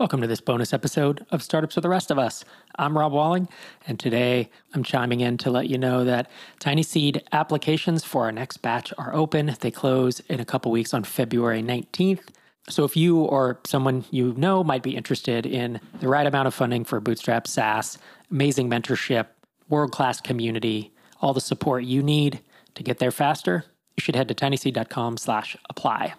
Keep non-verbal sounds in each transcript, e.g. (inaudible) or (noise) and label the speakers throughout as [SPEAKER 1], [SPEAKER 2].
[SPEAKER 1] Welcome to this bonus episode of Startups for the Rest of Us. I'm Rob Walling, and today I'm chiming in to let you know that TinySeed applications for our next batch are open. They close in a couple weeks on February 19th. So if you or someone you know might be interested in the right amount of funding for Bootstrap SaaS, amazing mentorship, world class community, all the support you need to get there faster, you should head to tinyseed.com slash apply.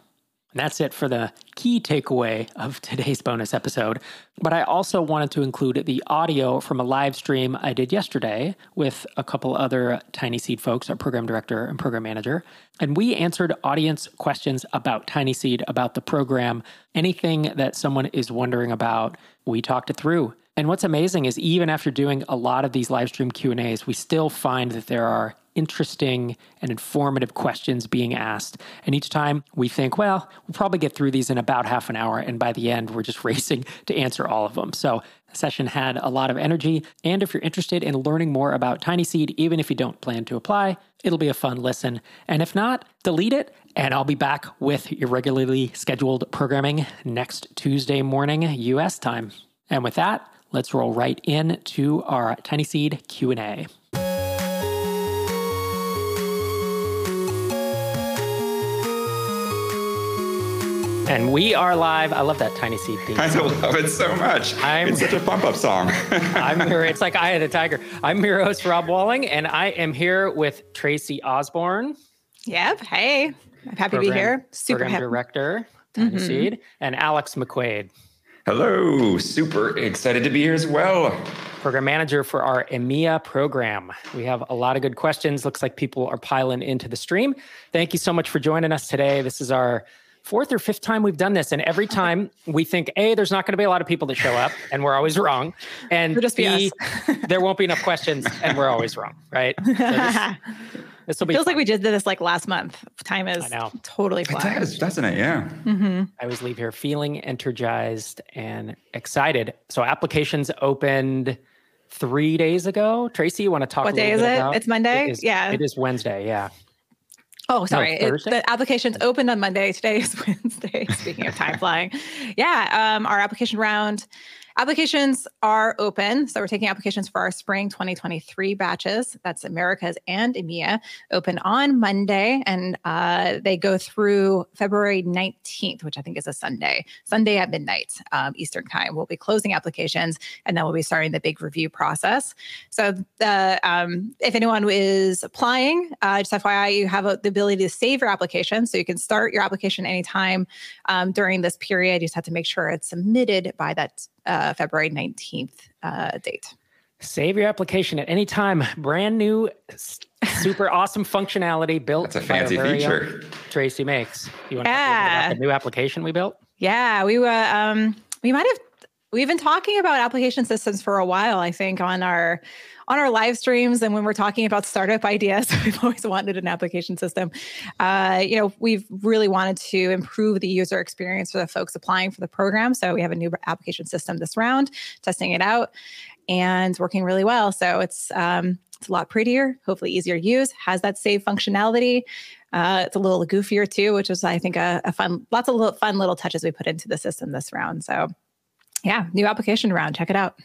[SPEAKER 1] And that's it for the key takeaway of today's bonus episode. But I also wanted to include the audio from a live stream I did yesterday with a couple other TinySeed folks, our program director and program manager. And we answered audience questions about TinySeed, about the program, anything that someone is wondering about. We talked it through. And what's amazing is even after doing a lot of these live stream Q&As, we still find that there are interesting and informative questions being asked. And each time we think, well, we'll probably get through these in about half an hour. And by the end, we're just (laughs) racing to answer all of them. So the session had a lot of energy. And if you're interested in learning more about TinySeed, even if you don't plan to apply, it'll be a fun listen. And if not, delete it. And I'll be back with your regularly scheduled programming next Tuesday morning, US time. And with that, let's roll right in to our TinySeed Q&A. And we are live. I love that TinySeed theme.
[SPEAKER 2] I love it so much. I'm, it's such a pump up song. (laughs)
[SPEAKER 1] I'm here. It's like Eye of the Tiger. I'm your host, Rob Walling, and I am here with Tracy Osborn.
[SPEAKER 3] Yep. Hey, I'm happy program, to be here.
[SPEAKER 1] Super program happy. director, Tiny mm-hmm. Seed, and Alex McQuade.
[SPEAKER 2] Hello. Super excited to be here as well.
[SPEAKER 1] Program manager for our EMEA program. We have a lot of good questions. Looks like people are piling into the stream. Thank you so much for joining us today. This is our fourth or fifth time we've done this, and every (laughs) time we think, a, there's not going to be a lot of people that show up, and we're always wrong, and
[SPEAKER 3] just B, (laughs)
[SPEAKER 1] there won't be enough questions, and we're always wrong, right? So this, (laughs)
[SPEAKER 3] this will be. Feels fun. like we just did this like last month. Time is totally flying.
[SPEAKER 2] It does, doesn't it? Yeah.
[SPEAKER 1] Mm-hmm. I always leave here feeling energized and excited. So applications opened three days ago. Tracy, you want to talk? About this?
[SPEAKER 3] What day is it?
[SPEAKER 1] About?
[SPEAKER 3] It's Monday.
[SPEAKER 1] It is,
[SPEAKER 3] yeah,
[SPEAKER 1] it is Wednesday. Yeah.
[SPEAKER 3] Oh, sorry. No, it, the application's opened on Monday. (laughs) Today is Wednesday. Speaking of (laughs) time flying. Yeah. Um, our application round Applications are open. So we're taking applications for our spring 2023 batches. That's Americas and EMEA, open on Monday. And uh, they go through February 19th, which I think is a Sunday, Sunday at midnight um, Eastern time. We'll be closing applications and then we'll be starting the big review process. So um, if anyone is applying, uh, just FYI, you have a, the ability to save your application. So you can start your application anytime um, during this period. You just have to make sure it's submitted by that uh, February 19th uh, date.
[SPEAKER 1] Save your application at any time. Brand new, super (laughs) awesome functionality built.
[SPEAKER 2] That's a fancy feature.
[SPEAKER 1] Tracy makes. You want yeah. to talk about the new application we built?
[SPEAKER 3] Yeah, we were. Um, we might have. We've been talking about application systems for a while. I think on our on our live streams and when we're talking about startup ideas, (laughs) we've always wanted an application system. Uh, you know, we've really wanted to improve the user experience for the folks applying for the program. So we have a new application system this round, testing it out and working really well. So it's um, it's a lot prettier, hopefully easier to use, has that save functionality. Uh, it's a little goofier too, which is I think a, a fun, lots of little, fun little touches we put into the system this round. So yeah, new application round. Check it out.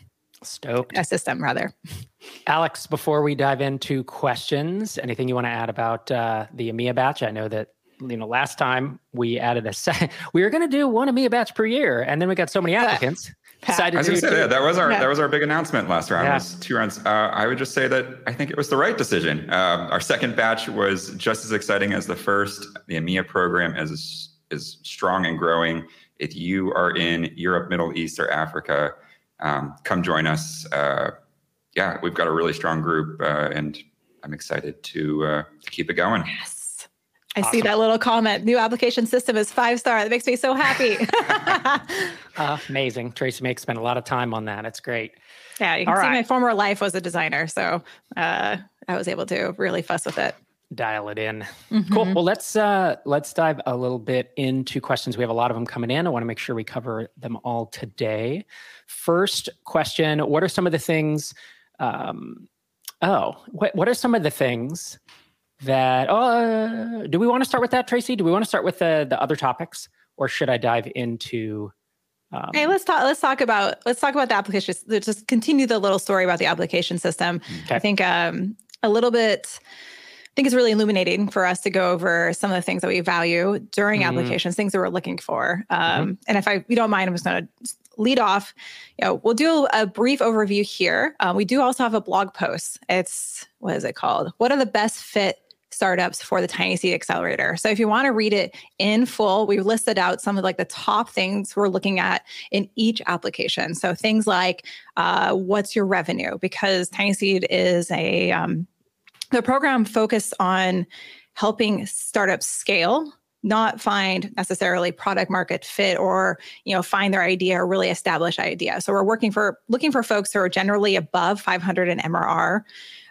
[SPEAKER 1] Stoked.
[SPEAKER 3] A system, rather. (laughs)
[SPEAKER 1] Alex, before we dive into questions, anything you want to add about uh, the EMEA batch? I know that you know last time we added a set. (laughs) We were going to do one EMEA batch per year, and then we got so many (laughs) applicants.
[SPEAKER 2] Decided I was going to say that that was our yeah. that was our big announcement last round. Yeah. Was two rounds. Uh, I would just say that I think it was the right decision. Uh, our second batch was just as exciting as the first. The EMEA program is is strong and growing. If you are in Europe, Middle East, or Africa, um, come join us. Uh, yeah, we've got a really strong group, uh, and I'm excited to uh, to keep it going.
[SPEAKER 3] Yes. I awesome. see that little comment. New application system is five star. That makes me so happy.
[SPEAKER 1] uh, (laughs) amazing. Tracy makes spend a lot of time on that. It's great.
[SPEAKER 3] Yeah, you can All see right. my former life was a designer, so uh, I was able to really fuss with it
[SPEAKER 1] dial it in. Mm-hmm. Cool. Well, let's uh, let's dive a little bit into questions. We have a lot of them coming in. I want to make sure we cover them all today. First question: What are some of the things? Um, oh, what what are some of the things that? Oh, uh, do we want to start with that, Tracy? Do we want to start with the the other topics, or should I dive into
[SPEAKER 3] Um, hey, let's talk. Let's talk about let's talk about the application. Let's just continue the little story about the application system. Okay. I think um, a little bit. I think it's really illuminating for us to go over some of the things that we value during mm-hmm. applications, things that we're looking for. Um, mm-hmm. And if I, you don't mind, I'm just going to lead off. You know, we'll do a brief overview here. Um, we do also have a blog post. It's what is it called? What are the best fit startups for the TinySeed Accelerator. So if you want to read it in full, we've listed out some of like the top things we're looking at in each application. So things like uh, what's your revenue? Because TinySeed is a um, the program focused on helping startups scale not find necessarily product market fit or you know find their idea or really establish idea so we're working for looking for folks who are generally above 500 in mrr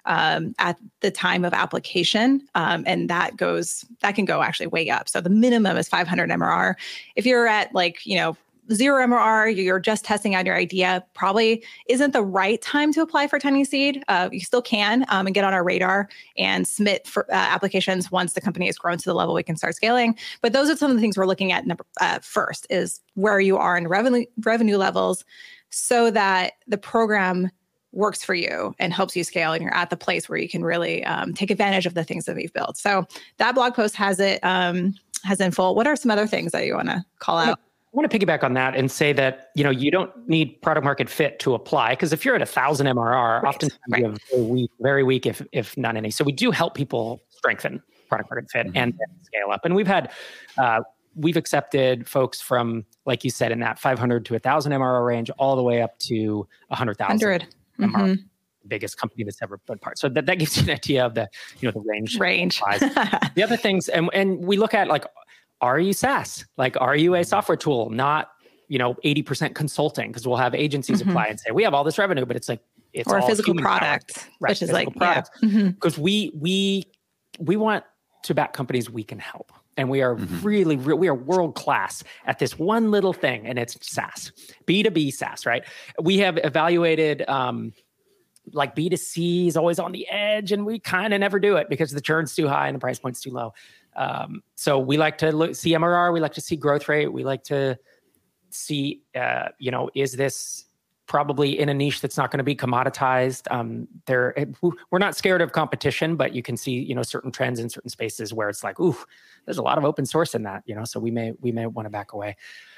[SPEAKER 3] um, at the time of application. Um, and that goes, that can go actually way up. So the minimum is 500 MRR. If you're at like, you know, zero MRR, you're just testing out your idea, probably isn't the right time to apply for TinySeed. Uh, you still can um, and get on our radar and submit for uh, applications once the company has grown to the level we can start scaling. But those are some of the things we're looking at number, uh, first is where you are in revenue revenue levels so that the program works for you and helps you scale and you're at the place where you can really um, take advantage of the things that we've built so that blog post has it um, has in full what are some other things that you want to call out
[SPEAKER 1] want to piggyback on that and say that you know you don't need product market fit to apply because if you're at a thousand MRR, right, often right. you have very weak, very weak, if if not any. So we do help people strengthen product market fit mm-hmm. and, and scale up. And we've had uh, we've accepted folks from like you said in that 500 to 1000 MRR range all the way up to 100,000. 100 mm-hmm. biggest company that's ever been part. So that, that gives you an idea of the you know the range.
[SPEAKER 3] Range. (laughs)
[SPEAKER 1] the other things, and and we look at like, are you SaaS? Like, are you a software tool? Not you know 80% consulting because we'll have agencies mm-hmm. apply and say we have all this revenue, but it's like it's
[SPEAKER 3] or a physical product, right, which is like because
[SPEAKER 1] yeah. mm-hmm. we we we want to back companies we can help and we are mm-hmm. really, really we are world class at this one little thing and it's SaaS, B2B SaaS, right? We have evaluated um, like B2C is always on the edge and we kind of never do it because the churn's too high and the price point's too low. Um, so we like to look, see MRR, we like to see growth rate, we like to see, uh, you know, is this probably in a niche that's not going to be commoditized. Um, there, we're not scared of competition, but you can see, you know, certain trends in certain spaces where it's like, ooh, there's a lot of open source in that, you know, so we may we may want to back away.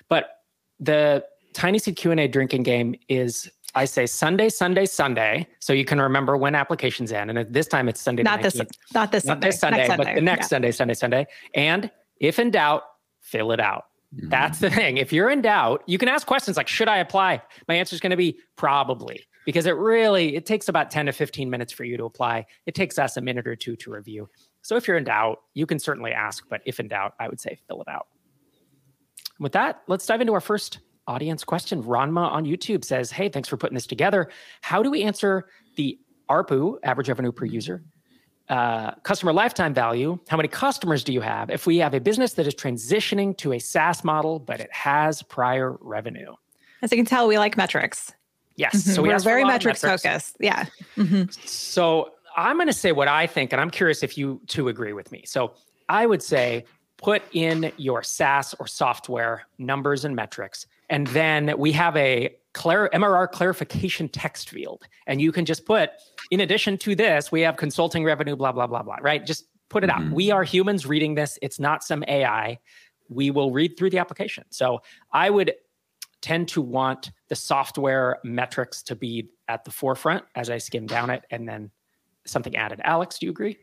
[SPEAKER 1] But the TinySeed Q and A drinking game is. I say Sunday, Sunday, Sunday, so you can remember when applications end. And this time it's Sunday.
[SPEAKER 3] Not this, not this,
[SPEAKER 1] not Sunday. this Sunday, but the next yeah. Sunday, Sunday, Sunday. And if in doubt, fill it out. Mm-hmm. That's the thing. If you're in doubt, you can ask questions like, should I apply? My answer is going to be probably because it really it takes about 10 to 15 minutes for you to apply. It takes us a minute or two to review. So if you're in doubt, you can certainly ask, but if in doubt, I would say fill it out. With that, let's dive into our first audience question. Ranma on YouTube says, Hey, thanks for putting this together. How do we answer the ARPU, average revenue per user, uh, customer lifetime value. How many customers do you have? If we have a business that is transitioning to a SaaS model, but it has prior revenue.
[SPEAKER 3] As you can tell, we like metrics.
[SPEAKER 1] Yes.
[SPEAKER 3] Mm-hmm. So we are very metrics, metrics, focused. Yeah. Mm-hmm.
[SPEAKER 1] So I'm going to say what I think, and I'm curious if you two agree with me. So I would say put in your SaaS or software numbers and metrics. And then we have a clar- MRR clarification text field. And you can just put, in addition to this, we have consulting revenue, blah, blah, blah, blah, right? Just put it mm-hmm. out. We are humans reading this. It's not some AI. We will read through the application. So I would tend to want the software metrics to be at the forefront as I skim down it and then something added. Alex, do you agree?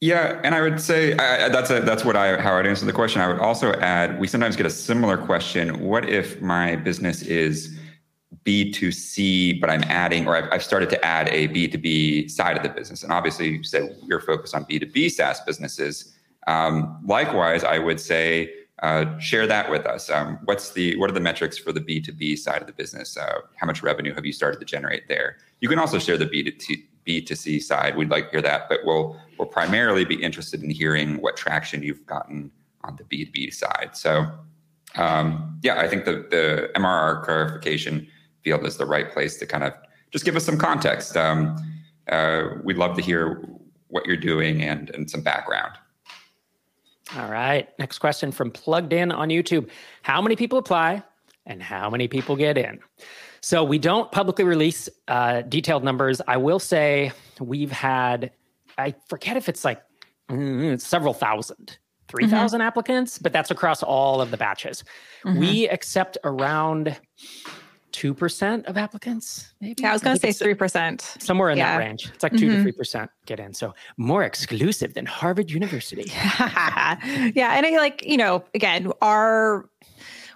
[SPEAKER 2] Yeah, and I would say that's a, that's what I how I'd answer the question. I would also add we sometimes get a similar question. What if my business is B2C, but I'm adding, or I've, I've, started to add a B2B side of the business. And obviously, you said you're focused on B2B SaaS businesses. Um, likewise, I would say uh, share that with us. Um, what's the what are the metrics for the B2B side of the business? Uh, how much revenue have you started to generate there? You can also share the B2T, B2C side. We'd like to hear that, but we'll we'll primarily be interested in hearing what traction you've gotten on the B2B side. So um, yeah, I think the the MRR clarification field is the right place to kind of just give us some context. Um, uh, we'd love to hear what you're doing and, and some background.
[SPEAKER 1] All right. Next question from Plugged In on YouTube. How many people apply? and how many people get in. So we don't publicly release uh, detailed numbers. I will say we've had, I forget if it's like mm, several thousand 3,000 mm-hmm. applicants, but that's across all of the batches. Mm-hmm. We accept around 2% of applicants, maybe.
[SPEAKER 3] Yeah, I was going to say 3%.
[SPEAKER 1] Somewhere in yeah. that range. It's like 2 mm-hmm. to 3% get in. So more exclusive than Harvard University. (laughs)
[SPEAKER 3] yeah. And I like, you know, again, our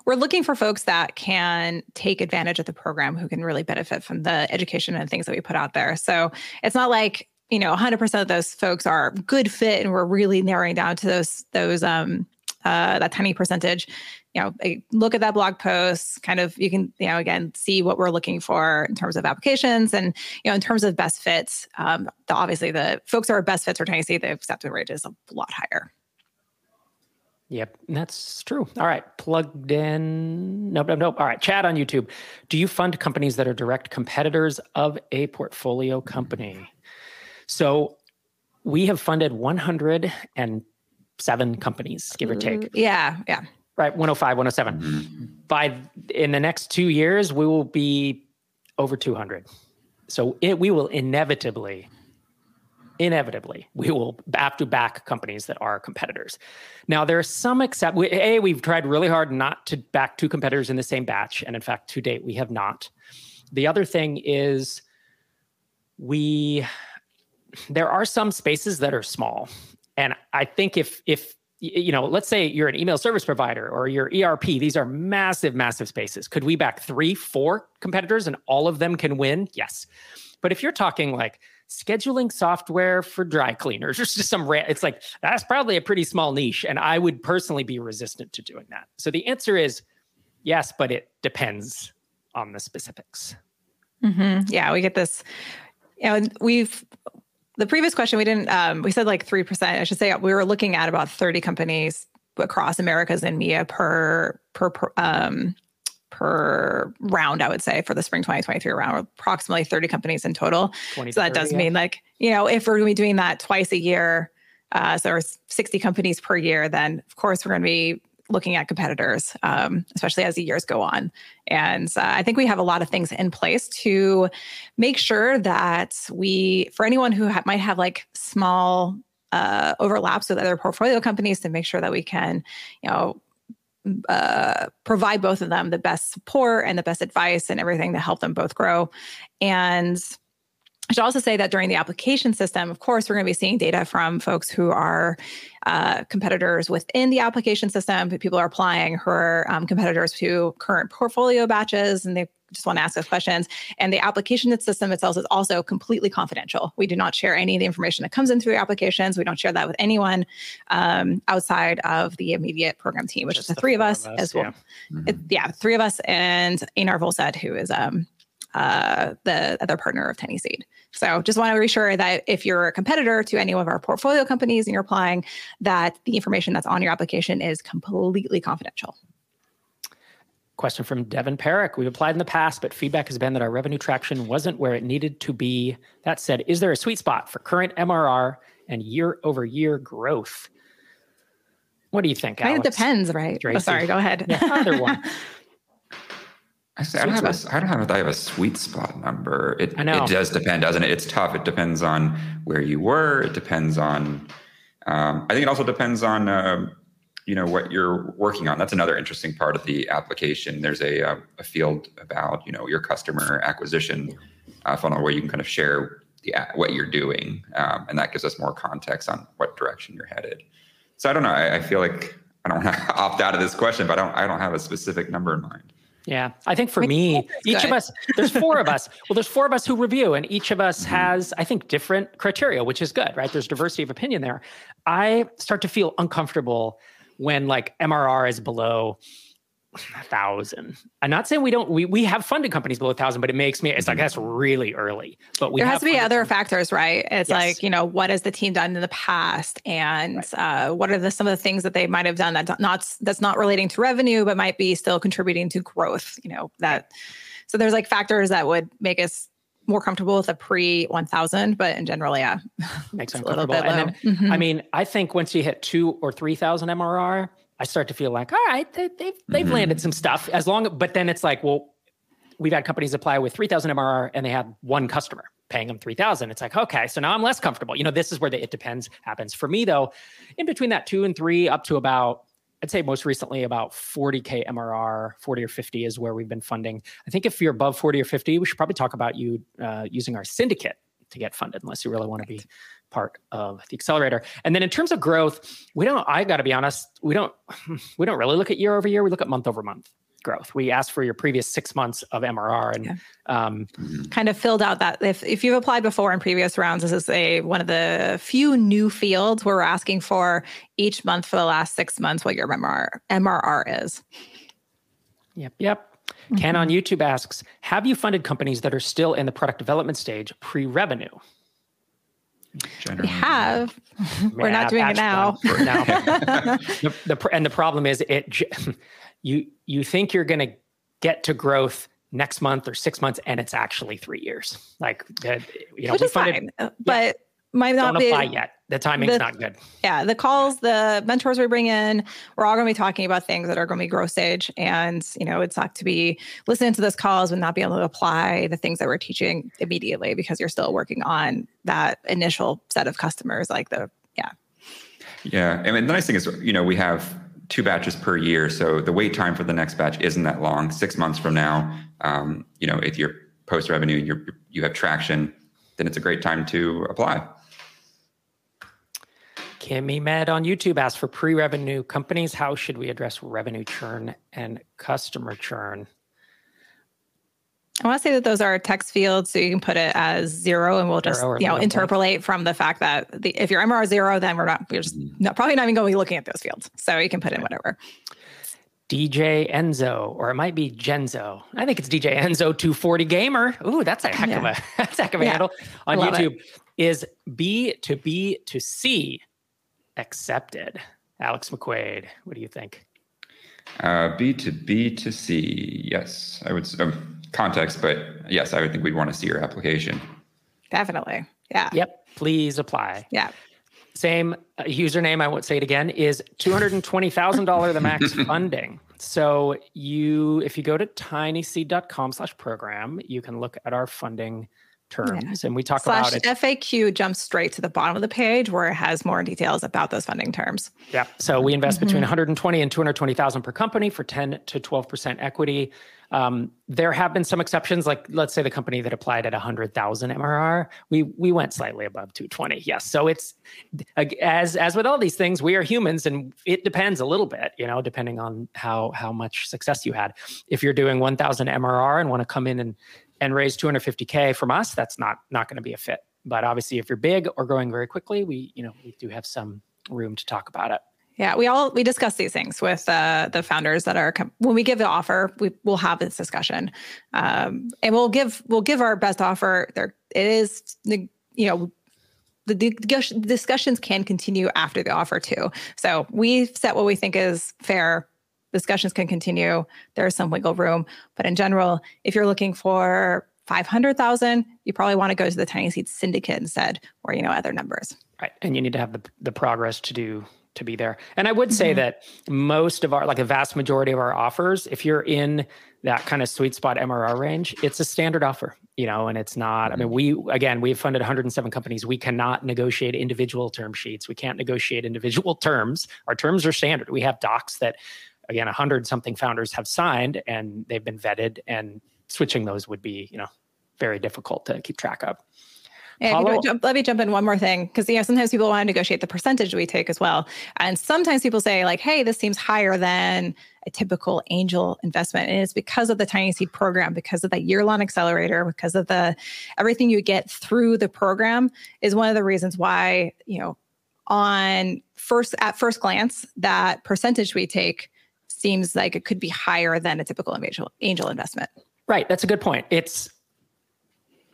[SPEAKER 3] we're looking for folks that can take advantage of the program who can really benefit from the education and things that we put out there. So it's not like you know 100% of those folks are good fit and we're really narrowing down to those those um uh, that tiny percentage you know look at that blog post kind of you can you know again see what we're looking for in terms of applications and you know in terms of best fits um, the, obviously the folks who are best fits for seed the acceptance rate is a lot higher
[SPEAKER 1] Yep, that's true. All right, plugged in. Nope, nope, nope. All right, chat on YouTube. Do you fund companies that are direct competitors of a portfolio company? So we have funded 107 companies, give or take.
[SPEAKER 3] Mm-hmm. Yeah, yeah.
[SPEAKER 1] Right, 105, 107. Mm-hmm. By in the next two years, we will be over 200. So it, we will inevitably, inevitably, we will have to back companies that are competitors. Now, there are some except a we've tried really hard not to back two competitors in the same batch, and in fact, to date, we have not. The other thing is we there are some spaces that are small. And I think if if you know, let's say you're an email service provider or your ERP, these are massive, massive spaces. Could we back three, four competitors and all of them can win? Yes. But if you're talking like scheduling software for dry cleaners, (laughs) or just some, it's like that's probably a pretty small niche. And I would personally be resistant to doing that. So the answer is yes, but it depends on the specifics.
[SPEAKER 3] Mm-hmm. Yeah, we get this. You know, we've the previous question we didn't um, we said like 3% i should say we were looking at about 30 companies across americas and EMEA per per, per um, per round i would say for the spring 2023 round approximately 30 companies in total so that 30, does yeah. mean like you know if we're going to be doing that twice a year uh, so there's 60 companies per year then of course we're going to be looking at competitors, um, especially as the years go on. And uh, I think we have a lot of things in place to make sure that we, for anyone who ha- might have like small uh, overlaps with other portfolio companies, to make sure that we can, you know, uh, provide both of them the best support and the best advice and everything to help them both grow. And I should also say that during the application system, of course, we're going to be seeing data from folks who are uh, competitors within the application system. People are applying who are um, competitors to current portfolio batches, and they just want to ask us questions. And the application system itself is also completely confidential. We do not share any of the information that comes in through the applications. We don't share that with anyone um, outside of the immediate program team, which just is the, three of us, us as well. Yeah. Mm-hmm. It, yeah, three of us and Einar Vollset, who is um, uh, the other partner of TinySeed. So just want to reassure that if you're a competitor to any of our portfolio companies and you're applying, that the information that's on your application is completely confidential.
[SPEAKER 1] Question from Devin Perrick. We've applied in the past, but feedback has been that our revenue traction wasn't where it needed to be. That said, is there a sweet spot for current MRR and year over year growth? What do you think?
[SPEAKER 3] Kind of depends, right? Oh, sorry, go ahead.
[SPEAKER 1] Yeah, either one. (laughs)
[SPEAKER 2] I, say, I don't have a, I don't have, I have a sweet spot number. It, I know. it does depend, doesn't it? It's tough. It depends on where you were. It depends on, um, I think it also depends on, uh, you know, what you're working on. That's another interesting part of the application. There's a, a, uh, a field about, you know, your customer acquisition uh, funnel where you can kind of share the, what you're doing. Um, and that gives us more context on what direction you're headed. So I don't know. I, I feel like I don't want to (laughs) opt out of this question, but I don't, I don't have a specific number in mind.
[SPEAKER 1] Yeah, I think for me, each of us, there's four of us. (laughs) Well, there's four of us who review, and each of us mm-hmm. has, I think, different criteria, which is good, right? There's diversity of opinion there. I start to feel uncomfortable when like MRR is below a thousand. I'm not saying we don't. We we have funded companies below a thousand, but it makes me. It's like that's really early. But we
[SPEAKER 3] there has to be other factors, right? It's yes. like you know what has the team done in the past, and right. uh, what are the some of the things that they might have done that not that's not relating to revenue, but might be still contributing to growth. You know that. So there's like factors that would make us more comfortable with a pre 1000 but in general yeah (laughs)
[SPEAKER 1] makes sense a little bit low. and then, mm-hmm. i mean i think once you hit two or 3000 mrr I I start to feel like, all right, they, have they've, they've mm-hmm. landed some stuff. As long, but then it's like, well, we've had companies apply with 3,000 MRR and they have one customer paying them 3000 it's like okay so now i'm less comfortable you know this is where the it depends happens for me though in between that two and three up to about i'd say most recently about 40k mrr 40 or 50 is where we've been funding. I think if you're above 40 or 50 we should probably talk about you uh, using our syndicate to get funded unless you really want to be part of the accelerator. And then in terms of growth we don't i got to be honest we don't (sighs) we don't really look at year over year we look at month over month growth. We asked for your previous six months of MRR and yeah. um,
[SPEAKER 3] mm-hmm. kind of filled out that. If, if you've applied before in previous rounds, this is a one of the few new fields where we're asking for each month for the last six months what your MRR MRR is.
[SPEAKER 1] Yep. Yep. Mm-hmm. Ken on YouTube asks, have you funded companies that are still in the product development stage pre-revenue?
[SPEAKER 3] Generally. We have. (laughs) We're not doing it now. now. (laughs)
[SPEAKER 1] the, the, and the problem is it you you think you're going to get to growth next month or six months, and it's actually three years. Like you know,
[SPEAKER 3] Which is funded, fine, uh, but yeah, might not
[SPEAKER 1] be apply yet. The timing's the, not good.
[SPEAKER 3] Yeah, the calls, the mentors we bring in, we're all going to be talking about things that are going to be growth stage, and you know, it's not to be listening to those calls and not be able to apply the things that we're teaching immediately because you're still working on that initial set of customers. Like the yeah.
[SPEAKER 2] Yeah, I mean, the nice thing is, you know, we have two batches per year. So the wait time for the next batch isn't that long. Six months from now, um, you know, if you're post revenue, and you you have traction, then it's a great time to apply.
[SPEAKER 1] Kimmy Med on YouTube asks for pre-revenue companies. How should we address revenue churn and customer churn?
[SPEAKER 3] I want to say that those are text fields, so you can put it as zero, and we'll just you know interpolate from the fact that the, if your MR is zero, then we're not we're just not, probably not even going to be looking at those fields. So you can put in whatever.
[SPEAKER 1] DJ Enzo, or it might be Genzo. I think it's DJ Enzo 240 Gamer. Ooh, that's a heck yeah. of a (laughs) that's a heck of a yeah. handle on YouTube. It. Is B to B to C accepted? Alex McQuade, what do you think?
[SPEAKER 2] Uh, B to B to C. Yes, I would. Um, context, but yes, I would think we'd want to see your application.
[SPEAKER 3] Definitely. Yeah.
[SPEAKER 1] Yep. Please apply.
[SPEAKER 3] Yeah.
[SPEAKER 1] Same uh, username, I won't say it again, is $220,000 the max (laughs) funding. So you, if you go to tinyseed.com slash program, you can look at our funding terms yeah. and we talk
[SPEAKER 3] Slash
[SPEAKER 1] about it.
[SPEAKER 3] FAQ jumps straight to the bottom of the page where it has more details about those funding terms.
[SPEAKER 1] Yeah. So we invest mm-hmm. between 120 and 220,000 per company for 10 to 12% equity. Um, there have been some exceptions, like let's say the company that applied at 100,000 MRR, we we went slightly above 220. Yes, so it's as as with all these things, we are humans, and it depends a little bit, you know, depending on how how much success you had. If you're doing 1,000 MRR and want to come in and and raise 250k from us, that's not not going to be a fit. But obviously, if you're big or growing very quickly, we you know we do have some room to talk about it.
[SPEAKER 3] Yeah, we all we discuss these things with uh, the founders that are when we give the offer, we will have this discussion, um, and we'll give we'll give our best offer. There, it is you know the discussions can continue after the offer too. So we set what we think is fair discussions can continue. There's some wiggle room, but in general, if you're looking for 500,000, you probably want to go to the TinySeed Syndicate instead, or you know other numbers.
[SPEAKER 1] Right, and you need to have the the progress to do to be there. And I would say mm-hmm. that most of our, like a vast majority of our offers, if you're in that kind of sweet spot MRR range, it's a standard offer, you know, and it's not, I mean, mm-hmm. we, again, we've funded 107 companies. We cannot negotiate individual term sheets. We can't negotiate individual (laughs) terms. Our terms are standard. We have docs that again, 100 something founders have signed and they've been vetted, and switching those would be, you know, very difficult to keep track of.
[SPEAKER 3] Yeah, jump, let me jump in one more thing because you know sometimes people want to negotiate the percentage we take as well, and sometimes people say like, "Hey, this seems higher than a typical angel investment," and it's because of the TinySeed program, because of that year-long accelerator, because of the everything you get through the program is one of the reasons why you know on first at first glance that percentage we take seems like it could be higher than a typical angel, angel investment.
[SPEAKER 1] Right. That's a good point. It's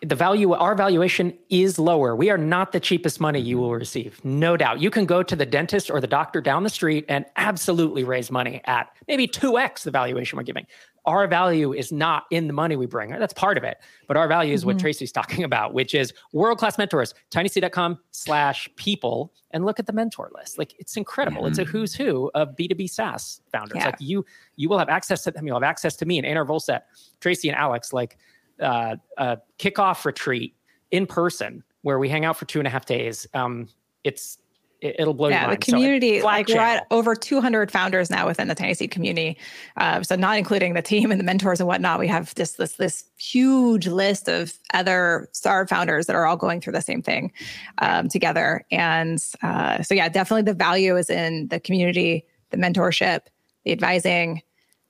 [SPEAKER 1] the value, our valuation is lower. We are not the cheapest money you will receive. No doubt. You can go to the dentist or the doctor down the street and absolutely raise money at maybe 2x the valuation we're giving. Our value is not in the money we bring. That's part of it. But our value is mm-hmm. what Tracy's (laughs) talking about, which is world-class mentors, tinyseed.com slash people, and look at the mentor list. Like it's incredible. Mm-hmm. It's a mm-hmm. who's who of B2B SaaS founders. Yeah. Like you, you will have access to them. You'll have access to me and Einar Vollset, Tracy and Alex, like uh, a kickoff retreat in person where we hang out for two and a half days. Um, it's it, will blow yeah, your
[SPEAKER 3] mind. the community, so like we're at over 200 founders now within the TinySeed community. Uh, so not including the team and the mentors and whatnot, we have this this this huge list of other star founders that are all going through the same thing um, together. And uh, so yeah, definitely the value is in the community, the mentorship, the advising,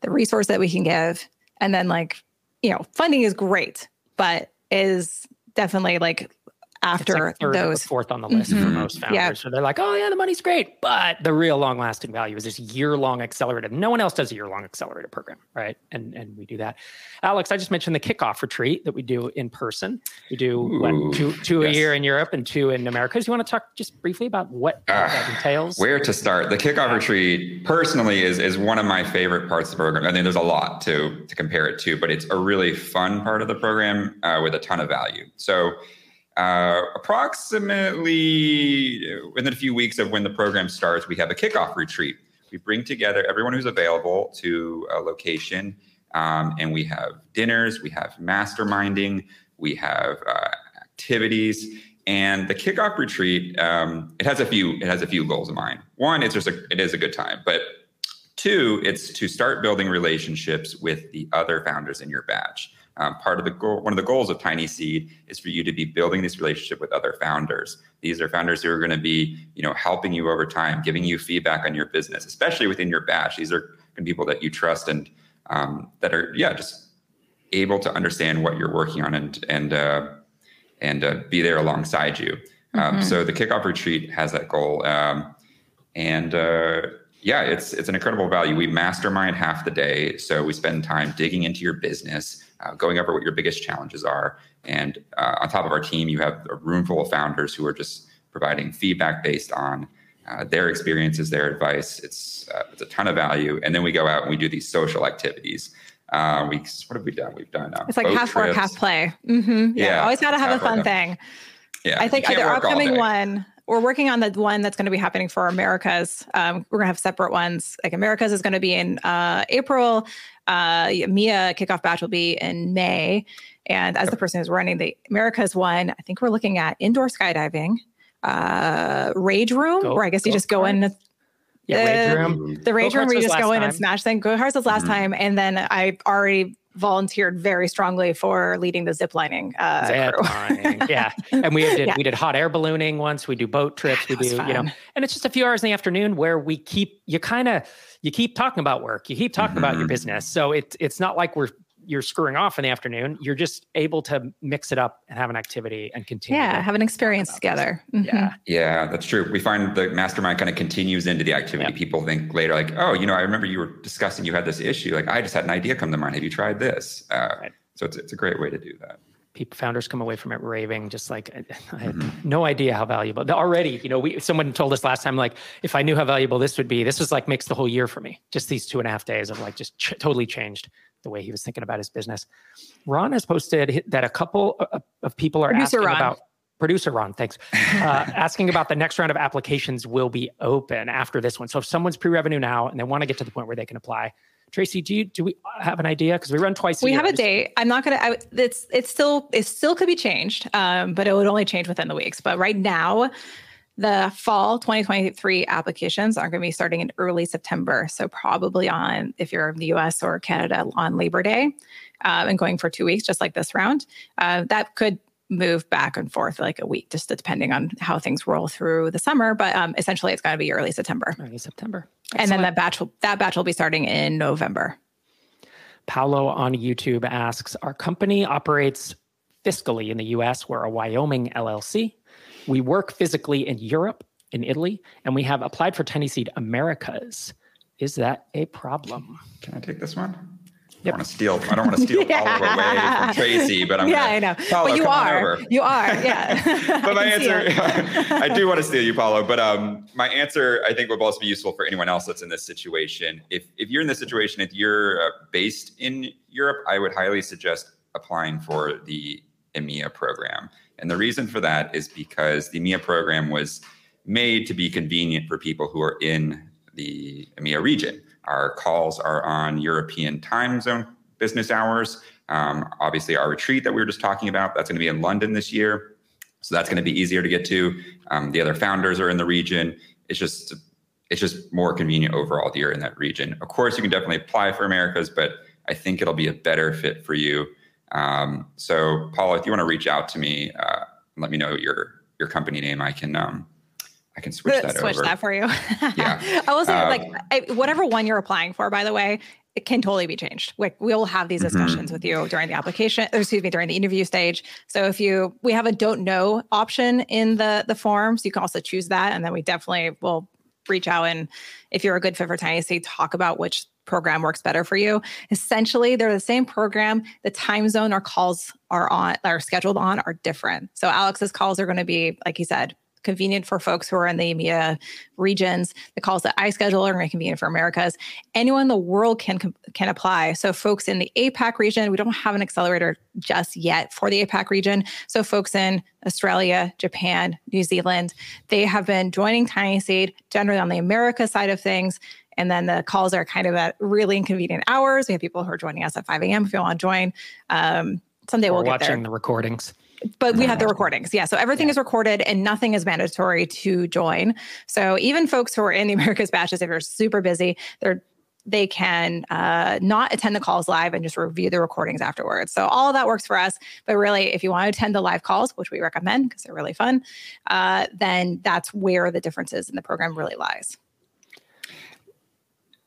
[SPEAKER 3] the resource that we can give, and then like you know, funding is great, but is definitely like after like those
[SPEAKER 1] fourth on the list mm-hmm. for most founders. Yeah. So they're like, oh yeah, the money's great, but the real long lasting value is this year long accelerated. No one else does a year long accelerated program, right? And and we do that. Alex, I just mentioned the kickoff retreat that we do in person. We do what, two two yes. a year in Europe and two in Americas. You want to talk just briefly about what uh, that entails?
[SPEAKER 2] Where to start? The kickoff retreat personally is is one of my favorite parts of the program. I mean, there's a lot to to compare it to, but it's a really fun part of the program uh, with a ton of value. So uh, approximately within a few weeks of when the program starts, we have a kickoff retreat. We bring together everyone who's available to a location, um, and we have dinners, we have masterminding, we have uh, activities, and the kickoff retreat um, it has a few it has a few goals in mind. One, it's just a, it is a good time, but two, it's to start building relationships with the other founders in your batch. Um, part of the goal, one of the goals of TinySeed is for you to be building this relationship with other founders. These are founders who are going to be, you know, helping you over time, giving you feedback on your business, especially within your batch. These are people that you trust and um, that are, yeah, just able to understand what you're working on and and uh, and uh, be there alongside you. Um, mm-hmm. So the kickoff retreat has that goal, um, and uh, yeah, it's it's an incredible value. We mastermind half the day, so we spend time digging into your business uh, going over what your biggest challenges are. And uh, on top of our team, you have a room full of founders who are just providing feedback based on uh, their experiences, their advice. It's uh, it's a ton of value. And then we go out and we do these social activities. Uh, we what have we done? We've done
[SPEAKER 3] uh, it's like half trips. work, half play. Mm-hmm. Yeah, yeah, always got to have a fun thing. Yeah, I think the upcoming one we're working on the one that's going to be happening for Americas. Um, we're going to have separate ones. Like Americas is going to be in uh, April. Uh, EMEA kickoff batch will be in May. And as the person who's running the Americas one, I think we're looking at indoor skydiving, uh, rage room, go, where I guess you just go in.
[SPEAKER 1] Yeah, rage room.
[SPEAKER 3] The rage room where you just go in time. and smash things. Go Hearts was last mm-hmm. time, and then I already volunteered very strongly for leading the ziplining. Uh,
[SPEAKER 1] Zip (laughs) yeah, and we did yeah. we did hot air ballooning once. We do boat (sighs) trips. We do you know, and it's just a few hours in the afternoon where we keep you kind of you keep talking about work, you keep talking mm-hmm. about your mm-hmm. business. So it's it's not like we're you're screwing off in the afternoon. You're just able to mix it up and have an activity and continue.
[SPEAKER 3] Yeah, have an experience together.
[SPEAKER 2] Mm-hmm. Yeah, yeah, that's true. We find the mastermind kind of continues into the activity. People think later, like, oh, you know, I remember you were discussing you had this issue. Like, I just had an idea come to mind. Have you tried this? Uh, right. So it's it's a great way to do that
[SPEAKER 1] people founders come away from it raving just like i had mm-hmm. no idea how valuable already you know we someone told us last time like if i knew how valuable this would be this was like makes the whole year for me just these two and a half days of like just ch- totally changed the way he was thinking about his business. Ron has posted that a couple of people are Producer asking Ron. about producer Ron, thanks, (laughs) uh, asking about the next round of applications will be open after this one. So if someone's pre-revenue now and they want to get to the point where they can apply, Tracy, do you do we have an idea? Because we run twice.
[SPEAKER 3] we year. have a date. I'm not gonna. I, it's it's still it still could be changed, um, but it would only change within the weeks. But right now, the fall 2023 applications are going to be starting in early September. So, probably on, if you're in the US or Canada, on Labor Day um, and going for two weeks, just like this round. Uh, that could move back and forth like a week, just depending on how things roll through the summer. But um, essentially, it's going to be early September.
[SPEAKER 1] Early September.
[SPEAKER 3] Excellent. And then that batch will, that batch will be starting in November.
[SPEAKER 1] Paolo on YouTube asks Our company operates fiscally in the US. We're a Wyoming LLC. We work physically in Europe, in Italy, and we have applied for TinySeed Americas. Is that a problem?
[SPEAKER 2] Can I take this one? Yep. I want to steal. I don't want to steal (laughs) yeah. Paulo away from Tracy, but I'm
[SPEAKER 3] yeah, I know. Paulo, but you are. You are. Yeah. (laughs) (laughs)
[SPEAKER 2] but my answer, I do want to steal you, Paulo. But um, my answer, I think, would also be useful for anyone else that's in this situation. If if you're in this situation, if you're uh, based in Europe, I would highly suggest applying for the EMEA program. And the reason for that is because the EMEA program was made to be convenient for people who are in the EMEA region. Our calls are on European time zone business hours. Um, obviously, our retreat that we were just talking about, that's going to be in London this year. So that's going to be easier to get to. Um, the other founders are in the region. It's just it's just more convenient overall that you're in that region. Of course, you can definitely apply for Americas, but I think it'll be a better fit for you. Um, so, Paula, if you want to reach out to me, uh, let me know your your company name. I can um, I can switch that
[SPEAKER 3] switch
[SPEAKER 2] over.
[SPEAKER 3] that for you. (laughs) yeah. I will say, um, like, I, whatever one you're applying for, by the way, it can totally be changed. Like, we'll have these mm-hmm. discussions mm-hmm. with you during the application, or excuse me, during the interview stage. So if you, we have a don't know option in the the form, so you can also choose that, and then we definitely will reach out and if you're a good fit for TinySeed, talk about which program works better for you. Essentially, they're the same program. The time zone our calls are on are scheduled on are different. So Alex's calls are going to be, like he said, convenient for folks who are in the EMEA regions. The calls that I schedule are going to be convenient for Americas. Anyone in the world can can apply. So folks in the APAC region, we don't have an accelerator just yet for the APAC region. So folks in Australia, Japan, New Zealand, they have been joining TinySeed generally on the America side of things. And then the calls are kind of at really inconvenient hours. We have people who are joining us at 5 a.m. if you want to join. Um, someday we'll get there.
[SPEAKER 1] watching the recordings
[SPEAKER 3] but we have the recordings. Yeah. So everything yeah. is recorded and nothing is mandatory to join. So even folks who are in the (laughs) America's batches, if you're super busy, they're they can uh, not attend the calls live and just review the recordings afterwards. So all of that works for us. But really, if you want to attend the live calls, which we recommend because they're really fun, uh, then that's where the differences in the program really lies.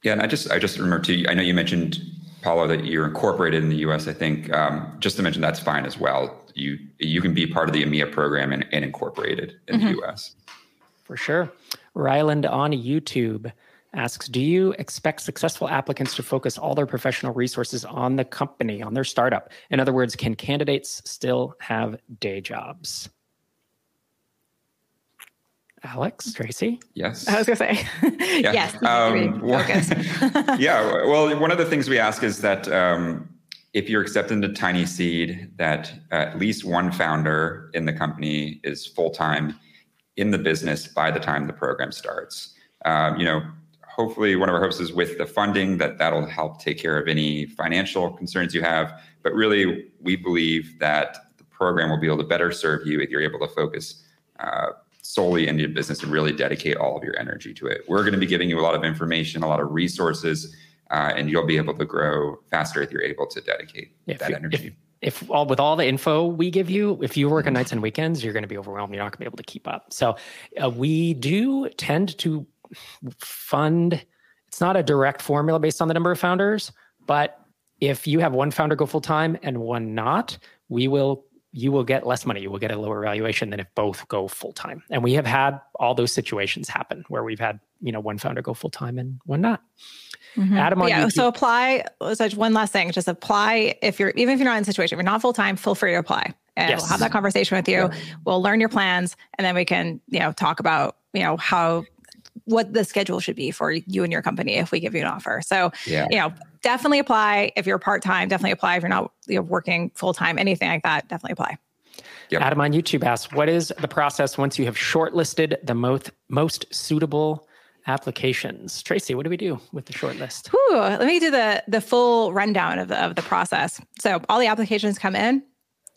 [SPEAKER 2] Yeah, and I just I just remember too. I know you mentioned Paulo that you're incorporated in the U.S. I think um, just to mention that's fine as well you you can be part of the EMEA program and, and incorporated in mm-hmm. the US.
[SPEAKER 1] For sure. Ryland on YouTube asks Do you expect successful applicants to focus all their professional resources on the company, on their startup? In other words, can candidates still have day jobs? Alex, Tracy?
[SPEAKER 2] Yes.
[SPEAKER 3] I was going to say, yeah. (laughs) yes. Um, well, (laughs) (laughs)
[SPEAKER 2] yeah. Well, one of the things we ask is that um, if you're accepted into TinySeed, that at least one founder in the company is full time in the business by the time the program starts. Um, you know, hopefully, one of our hopes is with the funding that that'll help take care of any financial concerns you have. But really, we believe that the program will be able to better serve you if you're able to focus. Uh, solely into your business and really dedicate all of your energy to it. We're going to be giving you a lot of information, a lot of resources uh, and you'll be able to grow faster if you're able to dedicate if that you, energy.
[SPEAKER 1] If, if all with all the info we give you, if you work on nights and weekends, you're going to be overwhelmed. You're not going to be able to keep up. So uh, we do tend to fund. It's not a direct formula based on the number of founders, but if you have one founder go full time and one not, we will you will get less money. You will get a lower valuation than if both go full time. And we have had all those situations happen where we've had, you know, one founder go full time and one not.
[SPEAKER 3] Mm-hmm. Adam on yeah. YouTube. So apply. Such one last thing. Just apply if you're even if you're not in a situation, if you're not full time, feel free to apply. And yes. we'll have that conversation with you. Yeah. We'll learn your plans, and then we can you know talk about you know how what the schedule should be for you and your company if we give you an offer. So yeah. you know definitely apply if you're part time. Definitely apply if you're not you know, working full time. Anything like that, definitely apply.
[SPEAKER 1] Yep. Adam on YouTube asks, "What is the process once you have shortlisted the most most suitable?" applications. Tracy, what do we do with the
[SPEAKER 3] shortlist? let me do the the full rundown of the, of the process. So all the applications come in.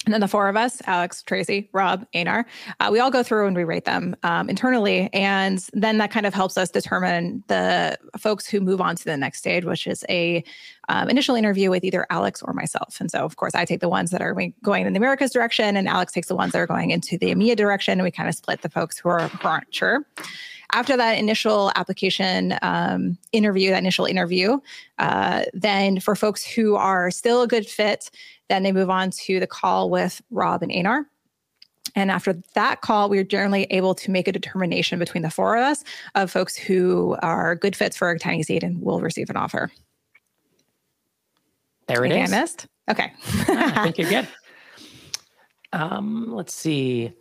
[SPEAKER 3] And then the four of us, Alex, Tracy, Rob, Einar, uh, we all go through and we rate them um, internally. And then that kind of helps us determine the folks who move on to the next stage, which is a um, initial interview with either Alex or myself. And so, of course, I take the ones that are going in the Americas direction, and Alex takes the ones that are going into the EMEA direction. And we kind of split the folks who, are, who aren't sure after that initial application um, interview, that initial interview, uh, then for folks who are still a good fit, then they move on to the call with Rob and Einar. And after that call, we're generally able to make a determination between the four of us of folks who are good fits for a TinySeed and will receive an offer.
[SPEAKER 1] There it is.
[SPEAKER 3] I missed. Okay.
[SPEAKER 1] I think you're (laughs) good. Um, let's see.